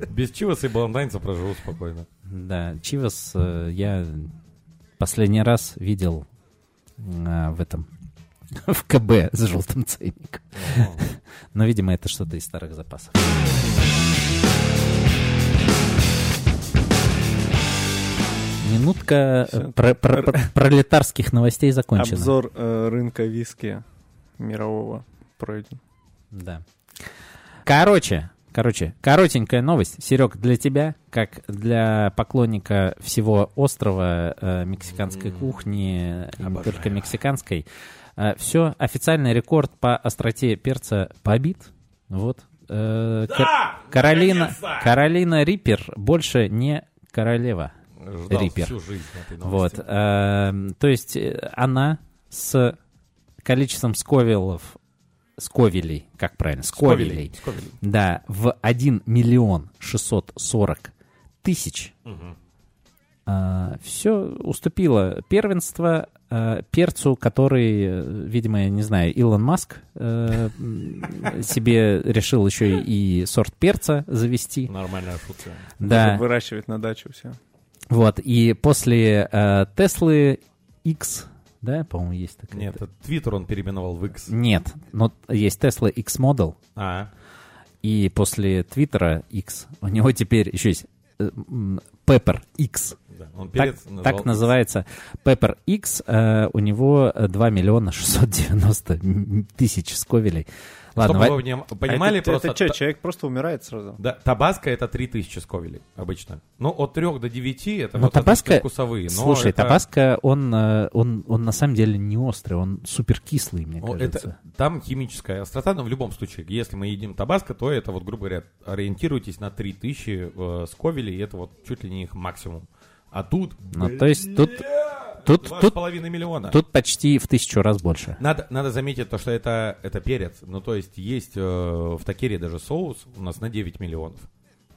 Без чиваса и балантайнца проживу спокойно. Да, Чивас э, я последний раз видел в этом в КБ с желтым ценником. Но, видимо, это что-то из старых запасов. Минутка э, про- про- про- пролетарских новостей закончена. Обзор э, рынка виски мирового пройден. Да. Короче, короче, коротенькая новость, Серег, для тебя, как для поклонника всего острова э, мексиканской кухни, не Обожаю. только мексиканской, все, официальный рекорд по остроте перца побит. Вот. Э, Ка- Каролина! Каролина Риппер больше не королева. Ждал Риппер. всю жизнь этой Вот. эм, то есть э, она с количеством сковилов, сковелей, как правильно, сковелей, Сковелей. да, в 1 миллион 640 тысяч Мгм. все уступило первенство э, перцу, который, видимо, я не знаю, Илон Маск м, себе решил еще и сорт перца завести. Нормальная шутка. Да, Выращивать на дачу все. вот. И после э, Теслы X, да, по-моему, есть такая. Нет, это Твиттер он переименовал в X. Нет, но есть Tesla X Model, А, и после Твиттера X у него теперь еще есть э, Pepper X. да. Он Так, перец так назвал называется Pepper X. э, у него э, 2 миллиона 690 тысяч сковелей. Ладно, Чтобы вы не- понимали, А это, просто... это что, человек просто умирает сразу? Да, табаско это 3000 сковелей обычно. Ну, от 3 до 9 это Но вот табаско- отличные вкусовые. Но Слушай, это- Табаско, он, э, он, он на самом деле не острый, он супер кислый, мне кажется. это, там химическая острота, но в любом случае, если мы едим табаско, то это вот, грубо говоря, ориентируйтесь на 3000 э, сковелей, и это вот чуть ли не их максимум. А тут... Ну, то есть тут, тут, тут, половиной миллиона. тут почти в тысячу раз больше. Надо, надо заметить то, что это, это перец. Ну, то есть есть э, в такере даже соус у нас на 9 миллионов.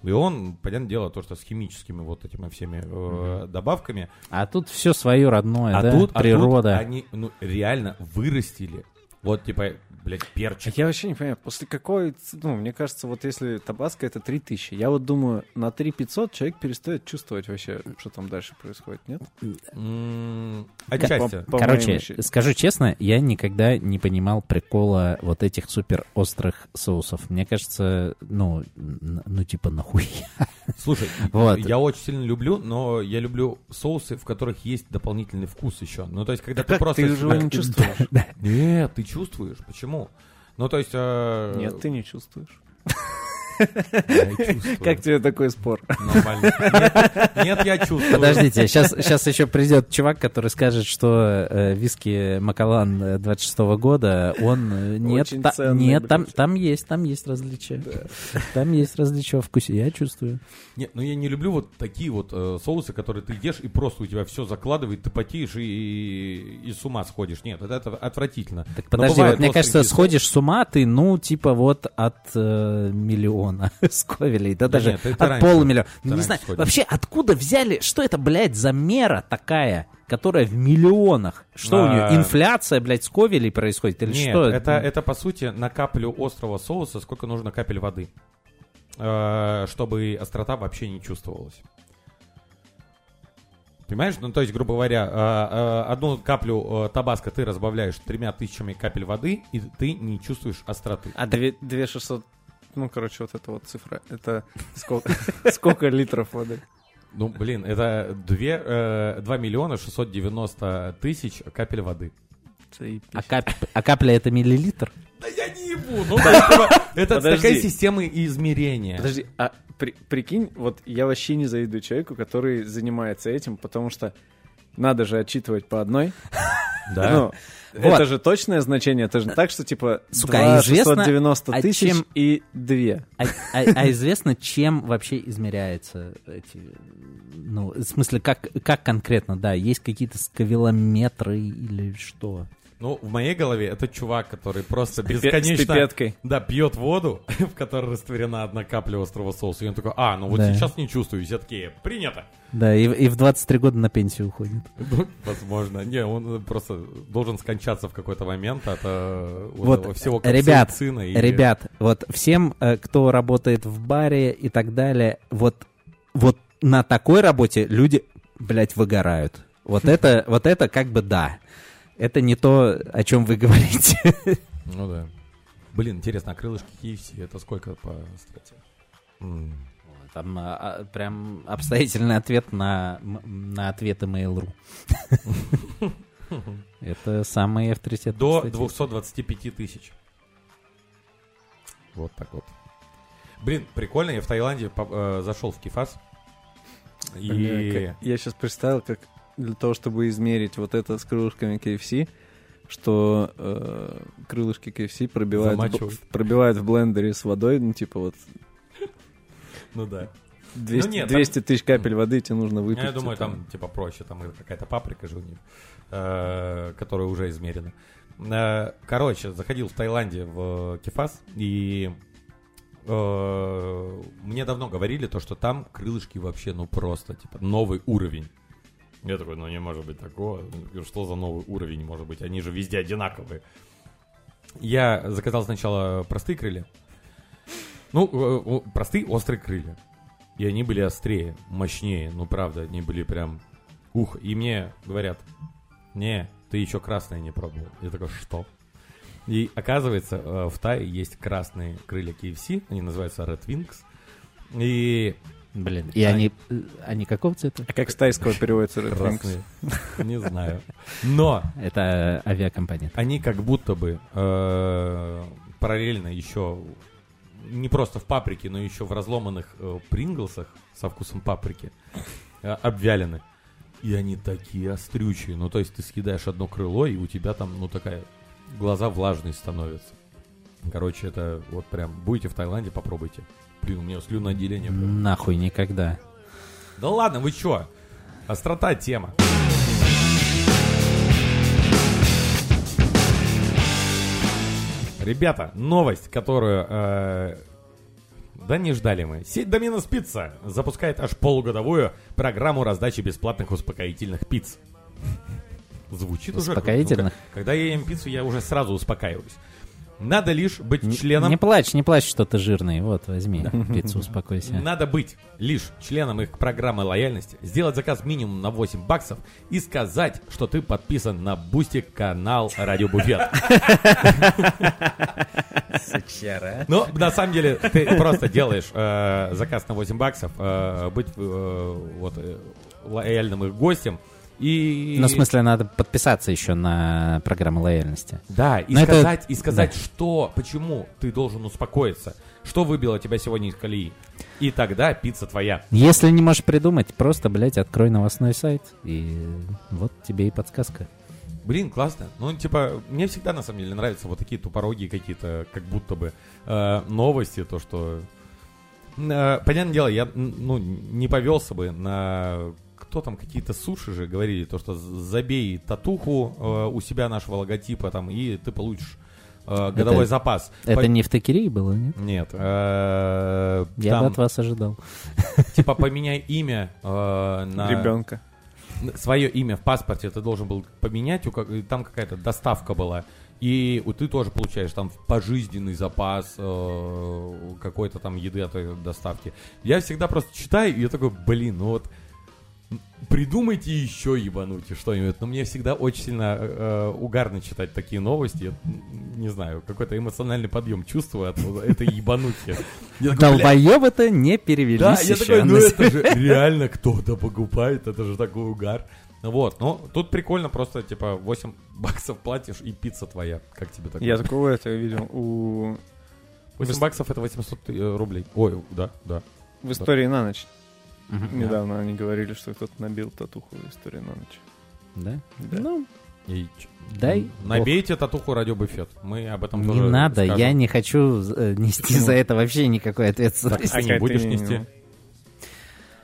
И он, понятное дело, то, что с химическими вот этими всеми э, добавками. А тут все свое родное, А да, тут, а природа. тут они ну, реально вырастили. Вот, типа, блядь, перчик. Я вообще не понимаю, после какой, ну, мне кажется, вот если табаско это 3000, я вот думаю, на 3500 человек перестает чувствовать вообще, что там дальше происходит, нет? Отчасти. По- по Короче, скажу честно, я никогда не понимал прикола вот этих супер острых соусов. Мне кажется, ну, ну типа нахуй. Слушай, Вот. я очень сильно люблю, но я люблю соусы, в которых есть дополнительный вкус еще. Ну, то есть, когда ты просто... ты же его не чувствуешь? Нет, ты чувствуешь. Почему? Ну, то есть... э, Нет, ты не чувствуешь. Как тебе такой спор? Нормально. Нет, я чувствую. Подождите, сейчас, сейчас еще придет чувак, который скажет, что э, виски Макалан э, 26 года, он... э, Нет, нет там, есть, там есть различия. Там есть различия во вкусе, я чувствую. Нет, ну я не люблю вот такие вот э, соусы, которые ты ешь, и просто у тебя все закладывает, ты потеешь, и, и с ума сходишь. Нет, это, это отвратительно. Так подожди, вот мне кажется, сходишь с ума ты, ну, типа вот от э, миллиона сковелей, да, Да даже нет, от раньше. полумиллиона. Не знаю, сходишь. вообще откуда взяли, что это, блядь, за мера такая, которая в миллионах? Что у А. нее, инфляция, блядь, сковелей происходит или Нет, что? это, это по сути на каплю острого соуса сколько нужно капель воды, э, чтобы острота вообще не чувствовалась. Понимаешь? Ну, то есть, грубо говоря, э, э, одну каплю табаско ты разбавляешь тремя тысячами капель воды, и ты не чувствуешь остроты. А две, две 600, ну, короче, вот эта вот цифра, это сколько, литров воды? Ну, блин, это 2, 2 миллиона 690 тысяч капель воды. А, кап- а капля это миллилитр? Да я не ебу, ну, типа, это такая система измерения. Подожди, а при- прикинь, вот я вообще не завидую человеку, который занимается этим, потому что надо же отчитывать по одной. Да. Ну, Вот. Это же точное значение, это же так, что типа Сука, 2 известно, 690 а тысяч чем- и 2. А, а- а известно, чем вообще измеряются эти... Ну, в смысле, как, как конкретно, да? Есть какие-то сковелометры или что? Ну, в моей голове это чувак, который просто С бесконечно... пипеткой. Да, пьет воду, в которой растворена одна капля острого соуса. И он такой, а, ну вот Да. сейчас не чувствую. Все такие, принято. Да, и, и в 23 года на пенсию уходит. Возможно. Не, он просто должен скончаться в какой-то момент от э, вот всего ребят, и- Ребят, вот всем, э, кто работает в баре и так далее, вот, вот на такой работе люди, блядь, выгорают. Вот это, вот это как бы да. Это не то, о чем вы говорите. Ну да. Блин, интересно, а крылышки KFC это сколько по остроте? М. Там а, а, прям обстоятельный ответ на, на ответы Mail.ru. Это самый авторитет. До 225 тысяч. Вот так вот. Блин, прикольно, я в Таиланде по- э, зашел в Кифас. И... Я сейчас представил, как для того, чтобы измерить вот это с крылышками KFC, что э, крылышки KFC пробивают, в, пробивают в блендере с водой, ну типа вот Ну да. 200, Ну нет, там- 200 тысяч капель воды тебе нужно выпить. Я думаю, типа. там типа проще, там какая-то паприка же у них, э, которая уже измерена. Э, Короче, заходил в Таиланде в Кефас, и э, мне давно говорили то, что там крылышки вообще, ну просто, типа, новый уровень. Я такой, ну не может быть такого. Что за новый уровень может быть? Они же везде одинаковые. Я заказал сначала простые крылья. Ну, э, простые острые крылья. И они были острее, мощнее. Ну, правда, они были прям... Ух, и мне говорят, не, ты еще красные не пробовал. Я такой, что? И оказывается, э, в Тае есть красные крылья KFC, они называются Red Wings. И Блин, и они, э, они какого цвета? А как с тайского переводится Red Wings? не знаю. Но Это э, авиакомпания. они как будто бы э, параллельно еще не просто в паприке, но еще в разломанных э, принглсах со вкусом паприки э, обвялены. И они такие острючие. Ну, то есть ты съедаешь одно крыло, и у тебя там, ну, такая глаза влажные становятся. Короче, это вот прям, будете в Таиланде, попробуйте. Блин, у меня слюноотделение прям. Нахуй никогда. Да ладно, вы чё? Острота тема. Ребята, новость, которую... э, да не ждали мы. Сеть Доминос Пицца запускает аж полугодовую программу раздачи бесплатных успокоительных пиц. Звучит уже... Успокоительных? Когда я ем пиццу, я уже сразу успокаиваюсь. Надо лишь быть Н- членом Не плачь, не плачь, что ты жирный. Вот, возьми пиццу, успокойся. надо быть лишь членом их программы лояльности, сделать заказ минимум на 8 баксов и сказать, что ты подписан на Boosty канал Радио Буфет. Ну, на самом деле, ты просто делаешь э, заказ на 8 баксов, э, быть э, вот лояльным их гостем. И... Ну, в смысле, надо подписаться еще на программу лояльности. Да, и Но это- сказать, и сказать, да. что, почему ты должен успокоиться, что выбило тебя сегодня из колеи. И тогда пицца твоя. Если не можешь придумать, просто, блядь, открой новостной сайт, и вот тебе и подсказка. Блин, классно. Ну, типа, мне всегда, на самом деле, нравятся вот такие тупорогие какие-то, как будто бы, э, новости, то, что... Э, понятное дело, я, ну, не повелся бы на кто там, какие-то суши же говорили, то, что забей татуху э, у себя нашего логотипа там, и ты получишь э, годовой Это- запас. Это По- не в Токерии было, нет? Нет. э, Я там, бы от вас ожидал. типа, поменяй имя э, на... Ребенка. свое имя в паспорте ты должен был поменять, там какая-то доставка была. И ты тоже получаешь там пожизненный запас э, какой-то там еды от этой доставки. Я всегда просто читаю, и я такой, блин, ну вот придумайте еще ебануть что-нибудь. Но мне всегда очень сильно э, угарно читать такие новости. Я, не знаю, какой-то эмоциональный подъем чувствую от этой ебанухи. Я такой, «Бля, Долбоеб это не перевелись да, я еще такой, ну это же реально кто-то покупает, это же такой угар. Вот, ну тут прикольно, просто типа 8 баксов платишь и пицца твоя. Как тебе такое? Я такого это видел у... 8 баксов это 800 э, рублей. Ой, да, да. В истории на ночь. Недавно они говорили, что кто-то набил татуху в истории на ночь. Да? Да. Ну, И дай Набейте татуху радиобуфет. Мы об этом Не тоже надо, скажем. я не хочу э, нести Почему? за это вообще никакой Так, ответственности. ты не Какая будешь нести.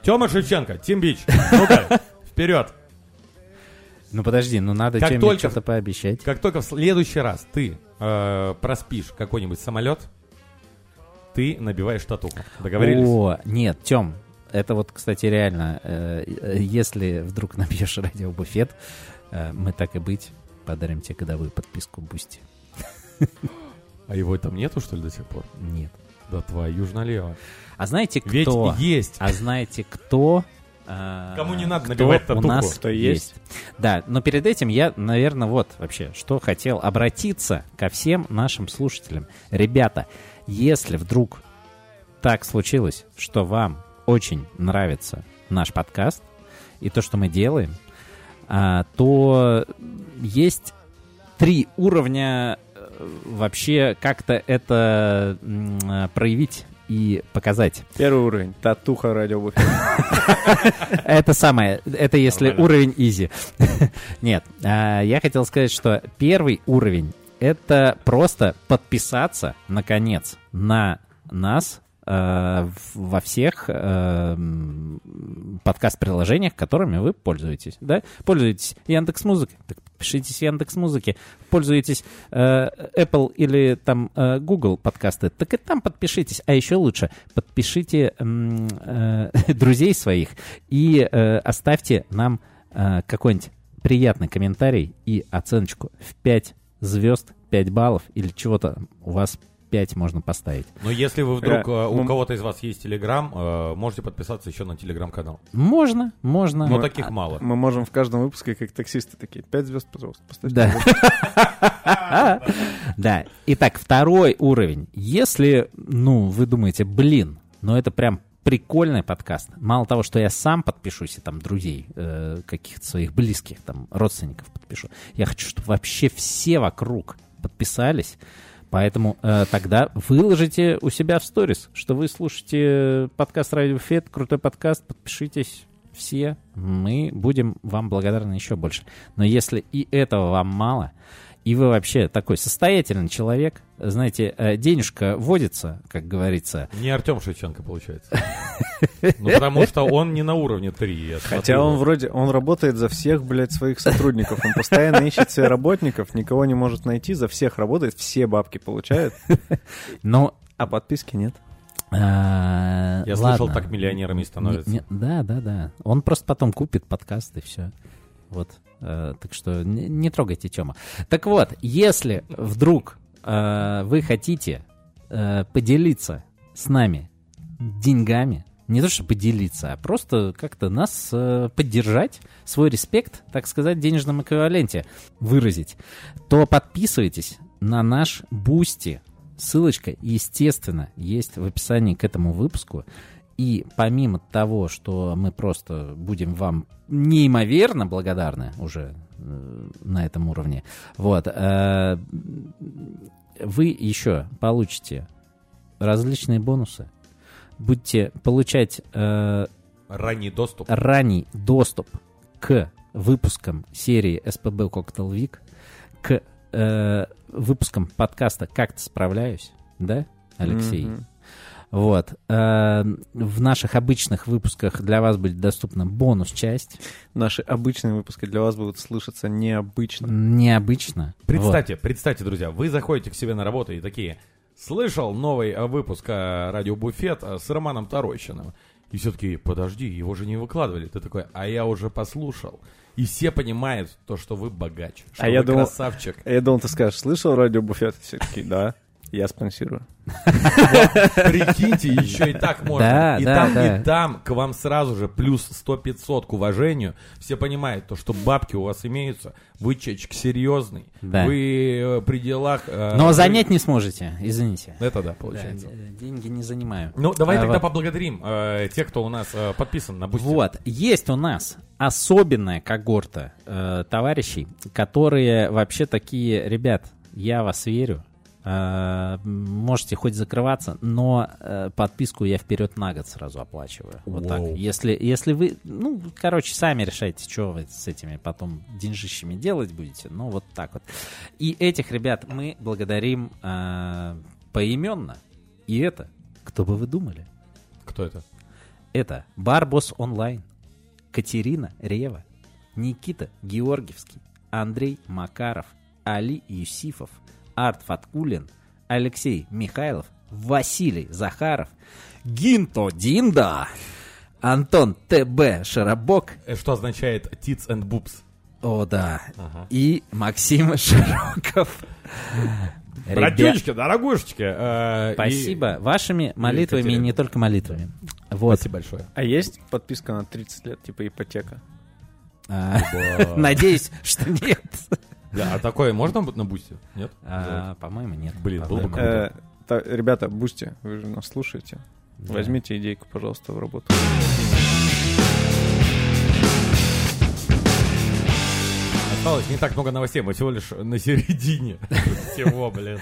Тёма Шевченко, Тим Бич, ну-ка, вперед. Ну подожди, ну надо Как только- что-то пообещать. Как только в следующий раз ты э, проспишь какой-нибудь самолет, ты набиваешь татуху. Договорились? О, нет, Тем, это вот, кстати, реально, э, э, если вдруг набьешь радиобуфет, э, мы так и быть подарим тебе годовую подписку Boosty. А его там нету, что ли, до сих пор? Нет. Да твою ж налево. А знаете кто? Ведь есть. А знаете кто? э, Кому не надо набивать у татуху? нас Кто есть? Да, но перед этим я, наверное, вот вообще, что хотел обратиться ко всем нашим слушателям. Ребята, если вдруг так случилось, что вам очень нравится наш подкаст и то, что мы делаем, а, то есть три уровня э, вообще как-то это а, проявить и показать. Первый уровень. Татуха радиобуфет. Это самое, это если уровень изи. Нет, а, я хотел сказать, что первый уровень это просто подписаться, наконец, на нас э, во всех э, подкаст-приложениях, которыми вы пользуетесь. Да? Пользуетесь Яндекс Музыкой, так подпишитесь в Яндекс Музыке. Пользуетесь э, Apple или там э, Google подкасты, так и там подпишитесь. А еще лучше, подпишите м, э, друзей своих и э, оставьте нам э, какой-нибудь приятный комментарий и оценочку в 5 звезд, 5 баллов или чего-то у вас 5 можно поставить. Но если вы вдруг, Э, э, у ну- кого-то из вас есть Телеграм, э, можете подписаться еще на Телеграм-канал. Можно, можно. Но Мы- таких мало. Мы можем в каждом выпуске, как таксисты, такие, пять звезд, пожалуйста, поставьте. Да. Да. Итак, второй уровень. Если, ну, вы думаете, блин, ну это прям прикольный подкаст. Мало того, что я сам подпишусь и там друзей, э, каких-то своих близких, там, родственников подпишу. Я хочу, чтобы вообще все вокруг подписались. Поэтому э, тогда выложите у себя в сторис, что вы слушаете подкаст Радио Фет, крутой подкаст, подпишитесь все, мы будем вам благодарны еще больше. Но если и этого вам мало, и вы вообще такой состоятельный человек, знаете, э, денежка водится, как говорится, Не Артем Шевченко, получается. Ну, потому что он не на уровне 3. я Хотя он вроде, он работает за всех, блядь, своих сотрудников. Он постоянно ищет себе работников, никого не может найти, за всех работает, все бабки получает, но... а подписки нет. э, Я слышал, так миллионерами и Не- становятся. не- да, да, да. Он просто потом купит подкаст и все. Вот. Э, так что не, не трогайте Тёма. Так вот, если вдруг э, вы хотите э, поделиться с нами деньгами, не то что поделиться, а просто как-то нас э, поддержать, свой респект, так сказать, в денежном эквиваленте выразить, то подписывайтесь на наш Boosty. Ссылочка, естественно, есть в описании к этому выпуску. И помимо того, что мы просто будем вам неимоверно благодарны уже э, на этом уровне, вот, э, вы еще получите различные бонусы, будете получать э, Ранний доступ. ранний доступ к выпускам серии СПБ Cocktail Week, к э, выпускам подкаста «Как-то справляюсь», да, Алексей? Мгм. Вот. Э, В наших обычных выпусках для вас будет доступна бонус-часть. Наши обычные выпуски для вас будут слышаться необычно. Необычно. Представьте, представьте, друзья, вы заходите к себе на работу и такие, слышал новый э, выпуск э, радио Буфет э, с Романом Тарощиным. И все таки подожди, его же не выкладывали. Ты такой, а я уже послушал. И все понимают то, что вы богач, что А я вы думал- красавчик. А Я думал, ты скажешь, слышал радио Буфет? Все таки да, я спонсирую. Прикиньте, еще и так можно. И там, и там к вам сразу же плюс 100-500 к уважению. Все понимают, то, что бабки у вас имеются, вы человечек серьезный, вы э, при делах... э, Но занять не сможете, извините. Это да, получается. деньги не занимаю. Ну, давай А, тогда поблагодарим э, тех, кто у нас подписан на Boosty. Вот, есть у нас особенная когорта товарищей, которые вообще такие, ребят, я вас верю, можете хоть закрываться, но э, подписку я вперед на год сразу оплачиваю. Вот так. Воу. Если, если вы, ну, короче, сами решайте, что вы с этими потом деньжищами делать будете. Ну, вот так вот. И этих ребят мы благодарим э, поименно. И это, кто бы вы думали? Кто это? Это Барбос Онлайн, Катерина Рева, Никита Георгиевский, Андрей Макаров, Али Юсифов, Арт Фаткулин, Алексей Михайлов, Василий Захаров, Гинто Динда, Антон ТБ Шарабок, Э, Что означает tits and boobs? о да, Ага. и Максим Широков. Братюнечки, дорогушечки. э, и- спасибо вашими молитвами и не только молитвами. Вот. Спасибо большое. А есть подписка на 30 лет, типа ипотека? А, Надеюсь, что нет. Да, а такое можно на Boosty? Нет? А, По-моему, нет. Блин, было бы круто. Э, та- ребята, Boosty, вы же нас слушаете. Возьмите идейку, пожалуйста, в работу. Осталось не так много новостей, мы всего лишь на середине всего, блин.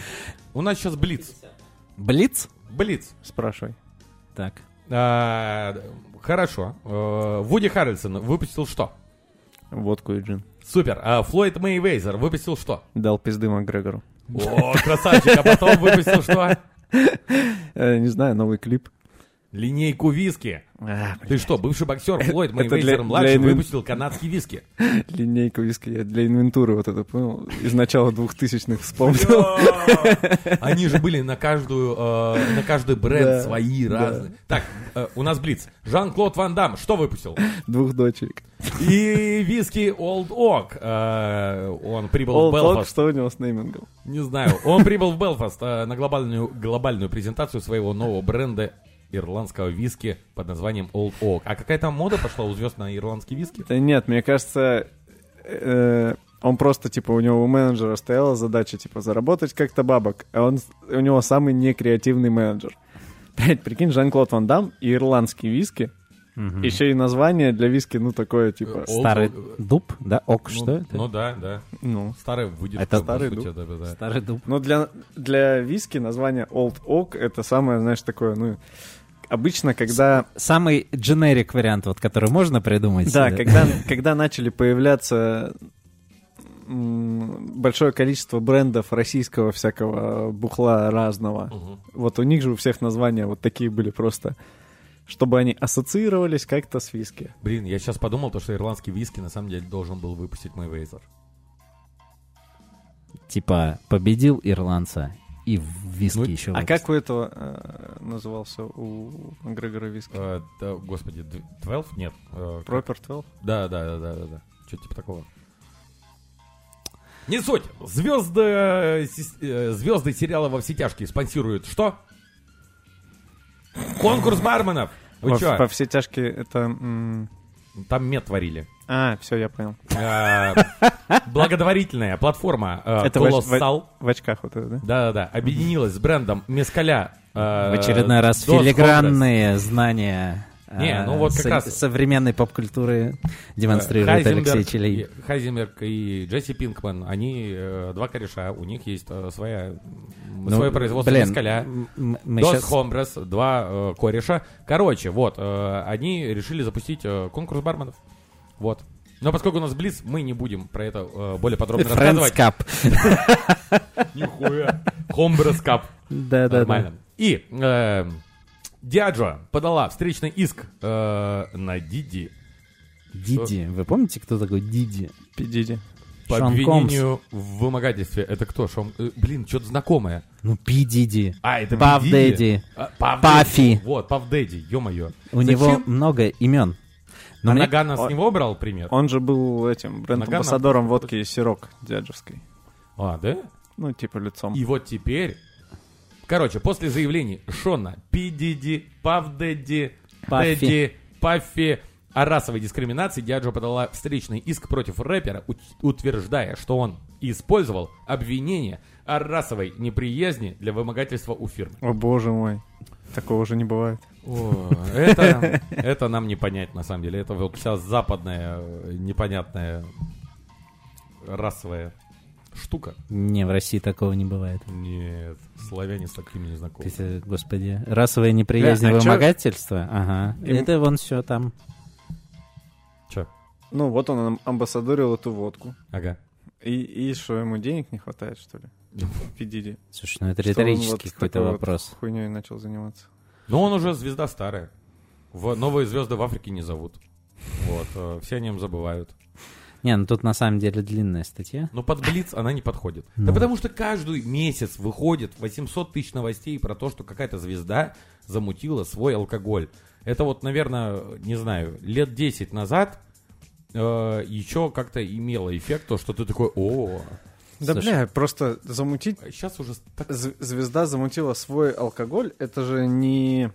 У нас сейчас Блиц. Блиц? Блиц. Спрашивай. Так. А, Хорошо. Э, Вуди Харрельсон выпустил что? Водку и джин. Супер. А Флойд Мэйвейзер выпустил что? Дал пизды Макгрегору. О, красавчик. А потом выпустил что? Э, не знаю, новый клип. Линейку виски. А, Ты что, бывший боксер Флойд Мэйвейзер младший инвен- выпустил канадский виски? Линейку виски я для инвентуры вот это понял. Из начала двухтысячных вспомнил. Они же были на каждую, э, на каждый бренд Да, свои да. разные. Так, э, у нас Блиц. Жан-Клод Ван Дам что выпустил? Двух дочек. И виски Old Oak. Э, он прибыл в Белфаст. что у него с неймингом? Не знаю. Он прибыл в Белфаст на глобальную, глобальную презентацию своего нового бренда ирландского виски под названием Old Oak. А какая там мода пошла у звезд на ирландский виски? Да нет, мне кажется, э, он просто, типа, у него у менеджера стояла задача, типа, заработать как-то бабок, а он, у него самый некреативный менеджер. Блять, прикинь, Жан-Клод Ван Дам и ирландский виски, Мгм. еще и название для виски, ну, такое, типа, Old Старый дуб, да? Ок, Ну, что это? Ну да, да. ну... Старая выдержка. Это старый сути, дуб. да, да, да. Старый дуб. Ну, для, для виски название Old Oak это самое, знаешь, такое, ну, обычно, когда... Самый дженерик вариант, вот, который можно придумать. Да, когда, когда начали появляться большое количество брендов российского всякого бухла разного, Мгм. вот у них же у всех названия вот такие были просто, чтобы они ассоциировались как-то с виски. Блин, я сейчас подумал, то, что ирландский виски на самом деле должен был выпустить Мэйвейзер. Типа, победил ирландца и в виски Ну, еще А выпустил. как у этого э, назывался у Грегора виски? Э, да, господи, д- 12? Нет. э? Пропер 12? Да, да, да, да, да, да. Что-то типа такого. Не суть. Звезды, э, э, звезды сериала «Во все тяжкие» спонсируют что? Конкурс барменов. Вы Во, чё? во все тяжкие это... м, Там мед творили. А, все, я понял. Э, Благотворительная платформа э, Это Colossal, В очках вот это, да? да-да-да, объединилась с брендом Мескаля. э, В очередной раз филигранные знания Не, э, ну вот как со- раз- современной поп-культуры демонстрирует Алексей Челей. Хайзенберг и Джесси Пинкман, они э, два кореша, у них есть э, своя, Ну, свое производство блин, мескаля. м- м- мы Dos щас- Hombres, два э, кореша. Короче, вот, э, они решили запустить э, конкурс барменов. Вот. Но поскольку у нас Блиц, мы не будем про это э, более подробно Friends рассказывать. Cup. Нихуя. Hombres Cup. Да-да-да. Нормально. И э, Диаджо подала встречный иск э, на Диди Диди. Вы помните, кто такой Диди? Пидиди. по Шон обвинению в вымогательстве. Это кто? Шон- э, Блин, что-то знакомое. Ну, Пи Диди. А, это Пав. Дэдди. А, Пав Пафи. Дэдди. Вот, Пав Дэдди, ё-моё. У Зачем? него много имен. Но А мне- Нагана с него брал пример? Он же был этим бренд-амбассадором водки Сирок дяджевской. А, да? Ну, типа лицом. И вот теперь... Короче, после заявлений Шона, Пи Диди, Пав Дэдди, Паффи. О расовой дискриминации, Диаджо подала встречный иск против рэпера, ут- утверждая, что он использовал обвинение о расовой неприязни для вымогательства у фирмы. О боже мой. Такого уже не бывает. О, это, это нам не понять, на самом деле. Это вот вся западная э, непонятная расовая штука. Не, в России такого не бывает. Нет, славяне с такими не знакомы. э, господи, расовая неприязнь Бля, и а чё- вымогательство? Ага. Им- Это вон все там. Че? Ну, вот он ам- амбассадорил эту водку. Ага. И, и что, ему денег не хватает, что ли? Пидиди. Слушай, ну это риторический вот какой-то такой вот вопрос. хуйней начал заниматься. Но он уже звезда старая. В новые звезды в Африке не зовут. Вот, э, все о нем забывают. Не, ну тут на самом деле длинная статья. Но под Блиц она не подходит. Да Ну. потому что каждый месяц выходит 800 тысяч новостей про то, что какая-то звезда замутила свой алкоголь. Это вот, наверное, не знаю, лет 10 назад э, еще как-то имело эффект, то, что ты такой, о, Да, Слушай. бля, просто замутить... сейчас уже так... зв- Звезда замутила свой алкоголь, это же не...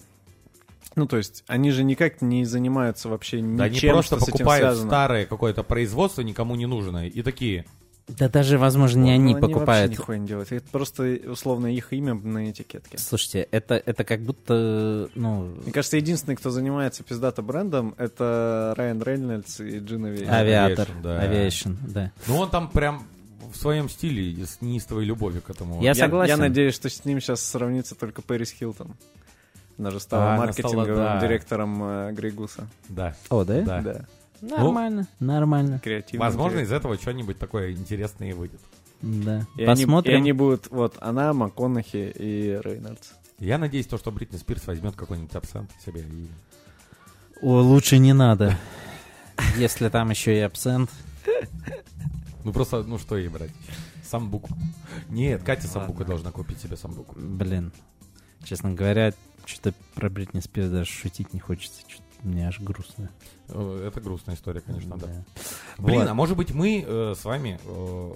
Ну, то есть, они же никак не занимаются вообще ничем, Да они просто что с этим покупают связано. старое какое-то производство, никому не нужное, и такие, Да даже, возможно, не Ну, они вообще покупают. нихуя не делают. Это просто, условно, их имя на этикетке. Слушайте, это, это как будто, ну, Мне кажется, единственный, кто занимается пиздато брендом, это Райан Рейнольдс и. А, авиатор, Aviation, да. авиation, да. ну он там прям в своем стиле, с неистовой любовью к этому. Я Я, согласен. я надеюсь, что с ним сейчас сравнится только Пэрис Хилтон. Она же стала А, она маркетинговым стала, да. директором э, Грейгуса. Да, О, да? да. Да. Нормально, нормально, Креативный Возможно, из директор. этого что-нибудь такое интересное и выйдет. да. И они, Посмотрим. и они будут, вот, она, МакКонахи и Рейнольдс. Я надеюсь, то, что Бритни Спирс возьмет какой-нибудь абсент себе и... О, лучше не надо. Если там еще и абсент. Ну просто, ну что ей брать? Самбуку. Нет, Катя Самбука должна купить себе Самбуку. Блин, честно говоря, что-то про Бритни Спирс даже шутить не хочется. Что-то мне аж грустно. Это грустная история, конечно, да. Да. Блин, Вот. а может быть мы э, с вами... э,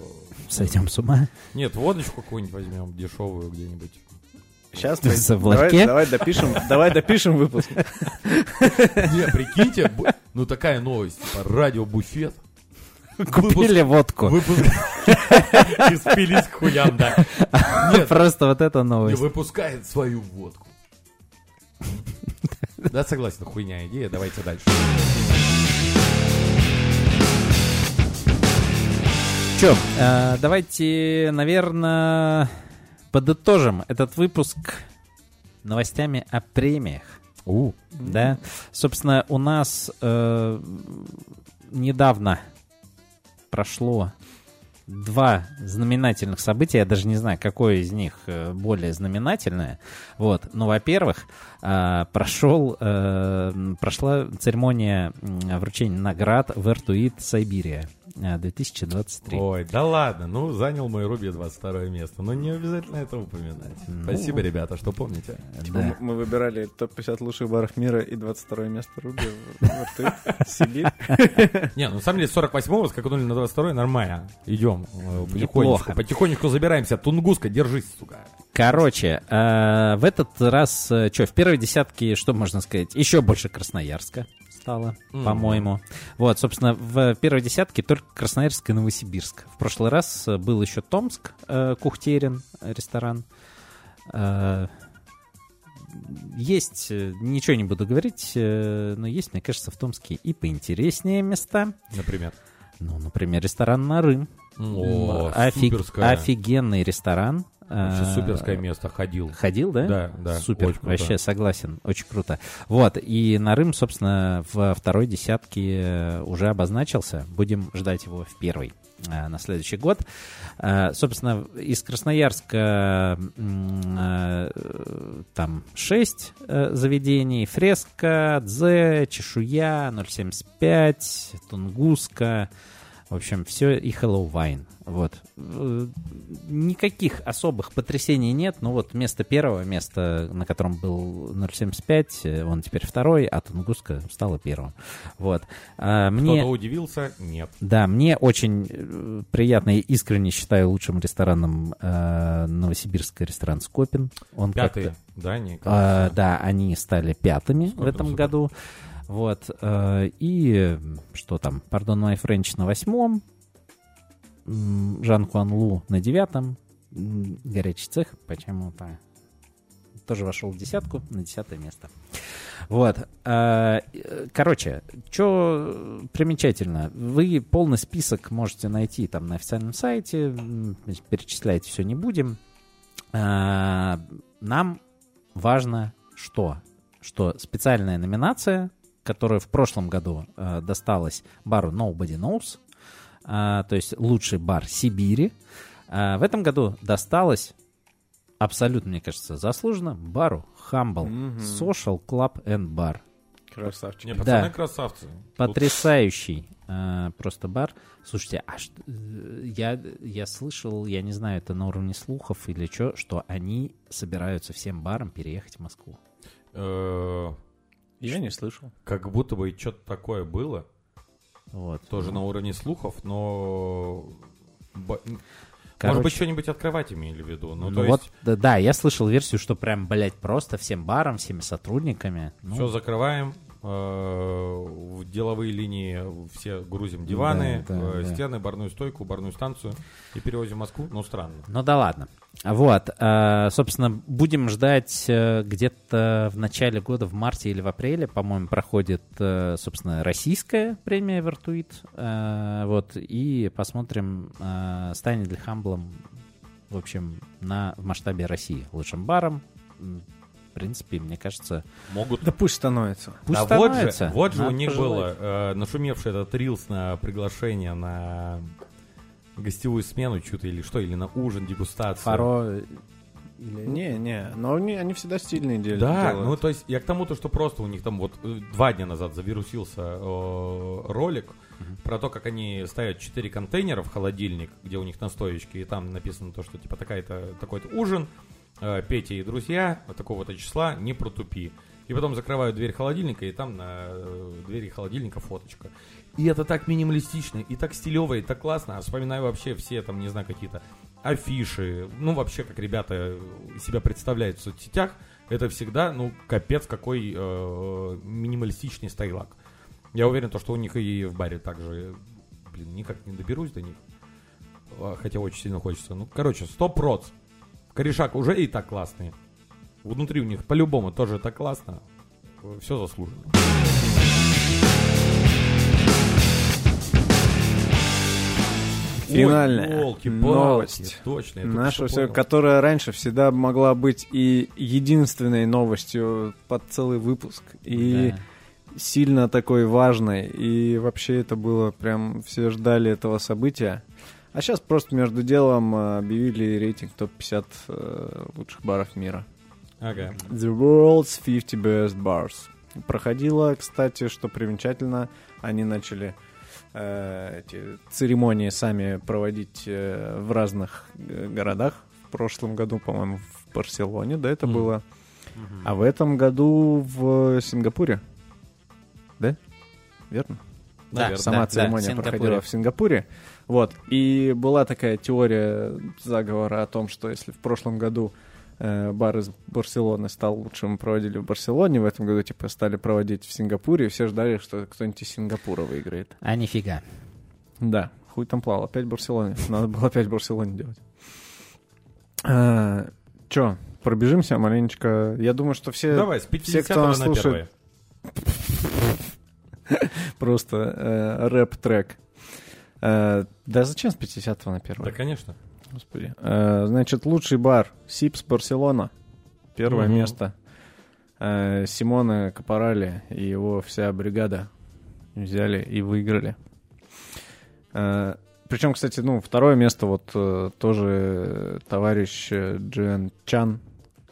Сойдем с ума. нет, водочку какую-нибудь возьмем, дешевую где-нибудь. Сейчас мы- давай, давай допишем, давай допишем выпуск. Не, прикиньте, ну такая новость, типа радио-буфет. Купили водку. Выпуск. И спились к хуям, да. Нет, Просто вот эта не новость. выпускает свою водку. Да, согласен, хуйня идея, давайте дальше. Че, э, давайте, наверное, подытожим этот выпуск новостями о премиях. У. Да, собственно, у нас э, недавно прошло два знаменательных события. Я даже не знаю, какое из них э, более знаменательное. Вот. Ну, во-первых, э, прошел, э, прошла церемония вручения наград в Эртуит Сайбирия 2023. Ой, да ладно, ну занял мой Руби 22 место. Но не обязательно это упоминать. Спасибо, ребята, что помните. Типа, Да. мы- мы выбирали топ-50 лучших баров мира и 22 место Руби. Вот ты, Сибирь. Не, ну на самом деле 48-го скакнули на 22 нормально. Идем. э, Потихонечку, потихонечку забираемся. Тунгуска, держись, сука. Короче, э, в этот раз, что, в первой десятке, что можно сказать, еще больше Красноярска стало, Мгм. по-моему. Вот, собственно, в первой десятке только Красноярск и Новосибирск. В прошлый раз э, был еще Томск, э, Кухтерин, э, ресторан. Э, Есть, ничего не буду говорить, э, но есть, мне кажется, в Томске и поинтереснее места. Например. Ну, например, ресторан Нары. О, Офиг- суперская. Офигенный ресторан. Вообще Э, суперское место, ходил. Ходил, да? Да, да, Супер, очень круто. вообще согласен, очень круто. Вот, и Нарым, собственно, в второй десятке э, уже обозначился. Будем ждать его в первой э, на следующий год. Э, Собственно, из Красноярска э, там 6 заведений. Фреска, Дзе, Чешуя, 075, Тунгуска. В общем, все и Hello Wine. Вот. Э, Никаких особых потрясений нет. Ну вот место первого, место, на котором был 075, э, он теперь второй, а Тунгуска стала первым. Вот. А, Мне... Кто-то удивился? Нет. Да, мне очень э, приятно и искренне считаю лучшим рестораном э, новосибирский ресторан Скопин. Он Пятый, да, не? а, да, они стали пятыми в Скопин, этом супер. году. Вот. э, и э, что там? Пардон, My French на восьмом. Жан Куан Лу на девятом. Горячий цех почему-то тоже вошел в десятку на десятое место. Вот. э, Короче, что примечательно, вы полный список можете найти там на официальном сайте, перечислять все не будем. А, Нам важно что? Что специальная номинация, которая в прошлом году э, досталась бару Nobody Knows, а, то есть лучший бар Сибири, а, в этом году досталась абсолютно, мне кажется, заслуженно бару Humble Мгм. Social Club and Bar. Красавчик. Не, пацаны Да. красавцы. Потрясающий э, просто бар. Слушайте, а что, э, я, я слышал, я не знаю, это на уровне слухов или что, что они собираются всем барам переехать в Москву. Э, Я не слышал. Как будто бы что-то такое было. Вот. Тоже на уровне слухов, но... Короче, Может быть, что-нибудь открывать имели в виду. Ну, ну то вот, есть, да, да, я слышал версию, что прям, блядь, просто всем барам, всеми сотрудниками. Ну, все закрываем, в деловые линии все грузим диваны, Да, да, э, да. стены, барную стойку, барную станцию и перевозим в Москву. Ну, странно. Ну да ладно. Вот, э, собственно, будем ждать э, где-то в начале года, в марте или в апреле, по-моему, проходит, э, собственно, российская премия Вертуит. Э, вот, и посмотрим, э, станет ли Хамблом, в общем, на, в масштабе России лучшим баром. Принципе, мне кажется, Могут... Да пусть становится. пусть а вот же, становится. вот же у них пожелать. было э, нашумевший этот рилс на приглашение на гостевую смену что-то или что, или на ужин, дегустацию. Фаро... или- Не, не, но они, они всегда стильные дел- Да, делают. ну то есть я к тому, то, что просто у них там вот э, два дня назад завирусился э, ролик про то, как они ставят четыре контейнера в холодильник, где у них настоечки, и там написано то, что типа такая-то, такой-то ужин, Петя и друзья от такого-то числа, не протупи. И потом закрывают дверь холодильника, и там на э, двери холодильника фоточка. И это так минималистично, и так стилево, и так классно. А вспоминаю вообще все там, не знаю, какие-то афиши, ну вообще, как ребята себя представляют в соцсетях, это всегда, ну, капец какой э, минималистичный стайлак. Я уверен, то, что у них и в баре также, блин, никак не доберусь до них. А, Хотя очень сильно хочется. Ну, короче, 100 проц. Корешак уже и так классные. Внутри у них по-любому тоже так классно. Все заслуженно. Финальная Ой, ёлки-палки, новость. Точно. Наша все, понял. которая раньше всегда могла быть и единственной новостью под целый выпуск, и Да. сильно такой важной, и вообще это было прям, все ждали этого события. А сейчас просто между делом э, объявили рейтинг топ-50 э, лучших баров мира. Ага. The World's 50 Best Bars. Проходила, кстати, что примечательно, они начали э, эти церемонии сами проводить э, в разных городах. В прошлом году, по-моему, в Барселоне, да, это Мгм. было. А в этом году в Сингапуре. Да? Верно? Да. Сама да, церемония да, в проходила в Сингапуре. Вот. И была такая теория заговора о том, что если в прошлом году э, бар из Барселоны стал лучшим, проводили в Барселоне, в этом году типа стали проводить в Сингапуре, и все ждали, что кто-нибудь из Сингапура выиграет. А нифига. Да, хуй там плавал. Опять в Барселоне. Надо было опять в Барселоне делать. А, Че, пробежимся маленечко. Я думаю, что все Давай, с все, 50 кто нас на слушает, первое. просто э, рэп-трек. Э, да зачем с 50 на 1? Да, конечно. Господи. Э, значит, лучший бар Сипс Барселона. Первое Мгм. место. Э, Симона Капорали и его вся бригада взяли и выиграли. Причем, кстати, ну, второе место вот тоже товарищ Джен Чан,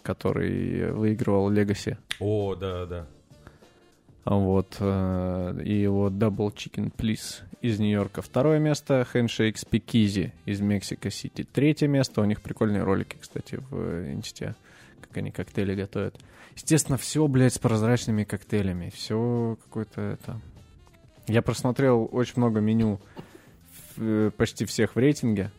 который выигрывал Легаси. О, да, да. Вот, э, и его Double Chicken Please из Нью-Йорка. Второе место Handshake Speakeasy из Мексико-Сити. Третье место, у них прикольные ролики, кстати, в э, инсте, как они коктейли готовят. Естественно, все, блядь, с прозрачными коктейлями. Все какое-то это... Я просмотрел очень много меню э, почти всех в рейтинге.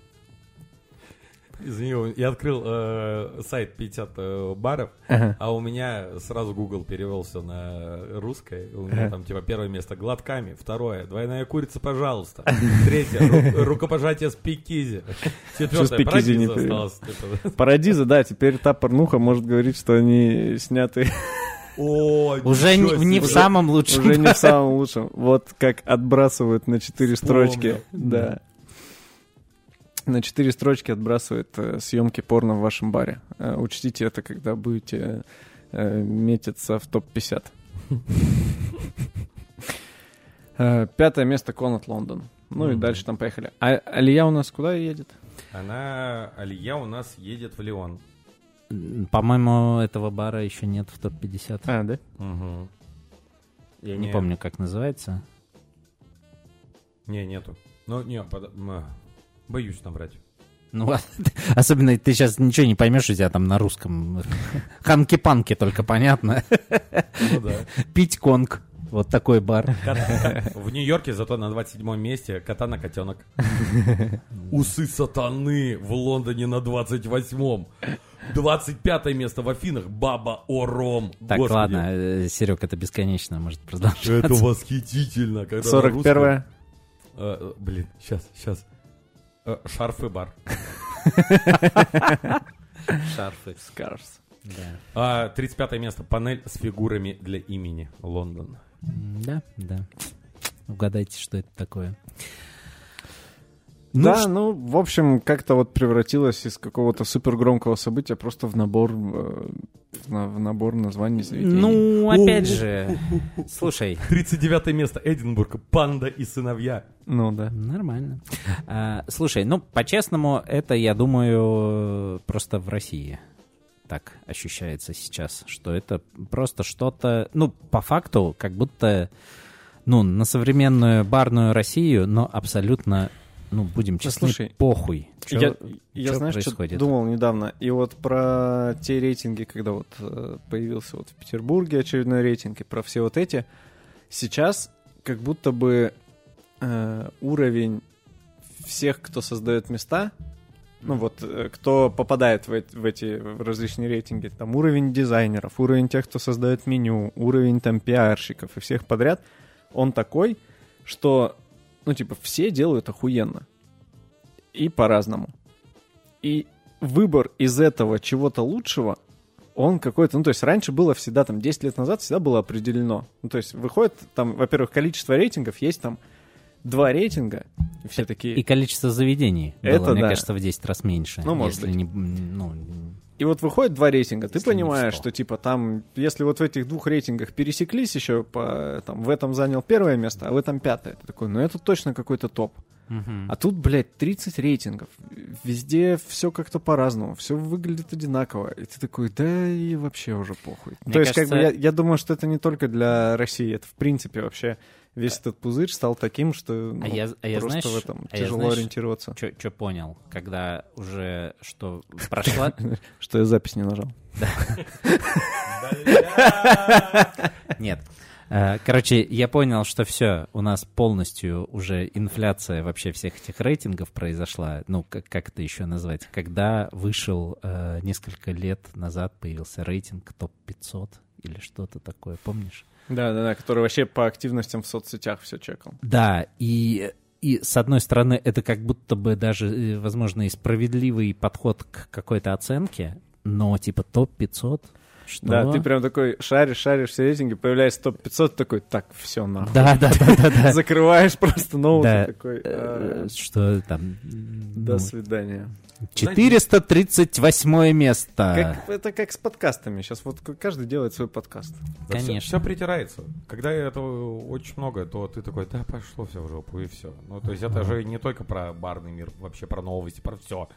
Извини, я открыл э, сайт 50 э, баров, Ага. а у меня сразу Google перевелся на русское. У меня Ага. там типа первое место глотками, второе двойная курица, пожалуйста, третье ру- рукопожатие с пикизи, четвертое парадиза осталось. типа. Парадиза, да, теперь та порнуха может говорить, что они сняты О, Уже не, не в самом лучшем. Уже не в самом лучшем. Вот как отбрасывают на четыре строчки. Да. На четыре строчки отбрасывает э, съемки порно в вашем баре. Э, учтите это, когда будете э, метиться в топ-50. Э, Пятое место Конат Лондон. Ну и дальше там поехали. А Алия у нас куда едет? Она, Алия у нас едет в Лион. По-моему, этого бара еще нет в топ-50. А, да? Угу. Я не не. помню, как называется. Не, нету. Ну, не, под- боюсь набрать. Ну, ладно. особенно ты сейчас ничего не поймешь, у тебя там на русском ханки-панки только понятно. Ну да. Пить конг. Вот такой бар. В Нью-Йорке зато на 27 месте катана котенок. Усы сатаны в Лондоне на 28-м. 25 место в Афинах Баба Ором. Так, Господи. ладно, Серег, это бесконечно может продолжаться. Это восхитительно. когда на 41 русском- Э, Блин, сейчас, сейчас. Шарф и бар. Шарфы. Скарс. Да. А, 35 место. Панель с фигурами для имени Лондон. Да, да. Угадайте, что это такое. Ну, да, ш- ну, в общем, как-то вот превратилось из какого-то супер громкого события просто в набор, э, в, на- в набор названий заведений. ну, опять же, слушай, 39 место. Эдинбург. Панда и сыновья. Ну да. нормально. А, слушай, ну, по-честному, это, я думаю, просто в России так ощущается сейчас, что это просто что-то, ну, по факту, как будто, ну, на современную барную Россию, но абсолютно, ну, будем честны, слушай, похуй. Чё- я, я чё знаешь, что происходит? думал недавно. И вот про те рейтинги, когда вот э, появился вот в Петербурге очередной рейтинг, и про все вот эти. Сейчас как будто бы э, уровень всех, кто создает места, ну вот, э, кто попадает в, в эти различные рейтинги, там уровень дизайнеров, уровень тех, кто создает меню, уровень там пиарщиков и всех подряд, он такой, что, ну типа, все делают охуенно. И по-разному. И выбор из этого чего-то лучшего, он какой-то, ну то есть раньше было всегда, там 10 лет назад всегда было определено. Ну то есть выходит там, во-первых, количество рейтингов, есть там два рейтинга, и все такие... И количество заведений было, Это мне да. кажется, в 10 раз меньше. Ну, может если быть. не, ну, И вот выходит два рейтинга, ты Если понимаешь, 100. что типа там, если вот в этих двух рейтингах пересеклись еще, по, там, в этом занял первое место, а в этом пятое, ты такой, ну это точно какой-то топ. А тут, блядь, 30 рейтингов. Везде все как-то по-разному, все выглядит одинаково. И ты такой, да и вообще уже похуй. Мне То есть, как бы, я, кажется- я думаю, что это не только для России, это в принципе вообще весь этот пузырь стал таким, что ну, а я, а я просто знаешь, в этом а я тяжело знаешь, ориентироваться. Что понял, когда уже что прошла... Что я запись не нажал. Нет. Э, Короче, я понял, что все, у нас полностью уже инфляция вообще всех этих рейтингов произошла. Ну, как, как это еще назвать? Когда вышел э, несколько лет назад, появился рейтинг топ-500 или что-то такое, помнишь? Да, да, да, который вообще по активностям в соцсетях все чекал. Да, и, и с одной стороны, это как будто бы даже, э, возможно, и справедливый подход к какой-то оценке, но типа топ-500, Что? Да, ты прям такой шаришь, шаришь все рейтинги, появляется топ-500, такой, так, все, нахуй. Да, да, да, да, да. Закрываешь просто ноут Да. такой, Э, а, Что там? до ну, свидания. 438 место. Как- это как с подкастами. Сейчас вот каждый делает свой подкаст. Конечно. Все, притирается. Когда этого очень много, то ты такой, да, пошло все в жопу, и все. Ну, то есть это же не только про барный мир, вообще про новости, про все.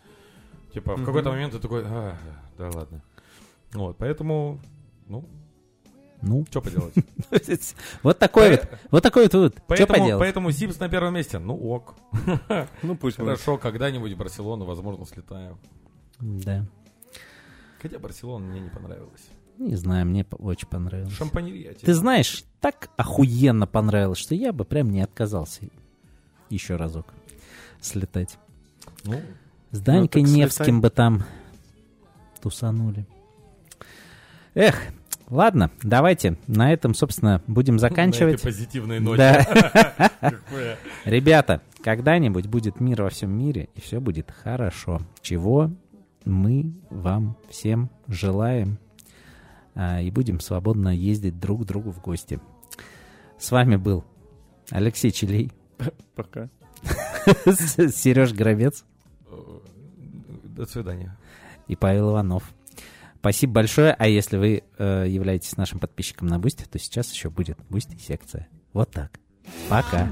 Типа, в какой-то момент ты такой, «А, да ладно. Вот, поэтому, ну, Ну, что поделать. вот такой вот, вот такой вот. Что Поэтому, поделать? поэтому Симс на первом месте. Ну, ок. Ну пусть. Хорошо, когда-нибудь в Барселону, возможно, слетаю. Да. Хотя Барселона мне не понравилась. Не знаю, мне очень понравилось. Шампанерия. Ты знаешь, так охуенно понравилось, что я бы прям не отказался еще разок слетать. Ну, С Данькой слетай. Невским бы там тусанули. Эх, ладно, давайте на этом, собственно, будем на заканчивать. этой позитивной ноте. Да. Ребята, когда-нибудь будет мир во всем мире, и все будет хорошо. Чего мы вам всем желаем. А, и будем свободно ездить друг к другу в гости. С вами был Алексей Челей, Пока. Сереж Горобец Э, До свидания. и Павел Иванов. Спасибо большое. А если вы э, являетесь нашим подписчиком на Boosty, то сейчас еще будет Boosty секция. Вот так. Пока.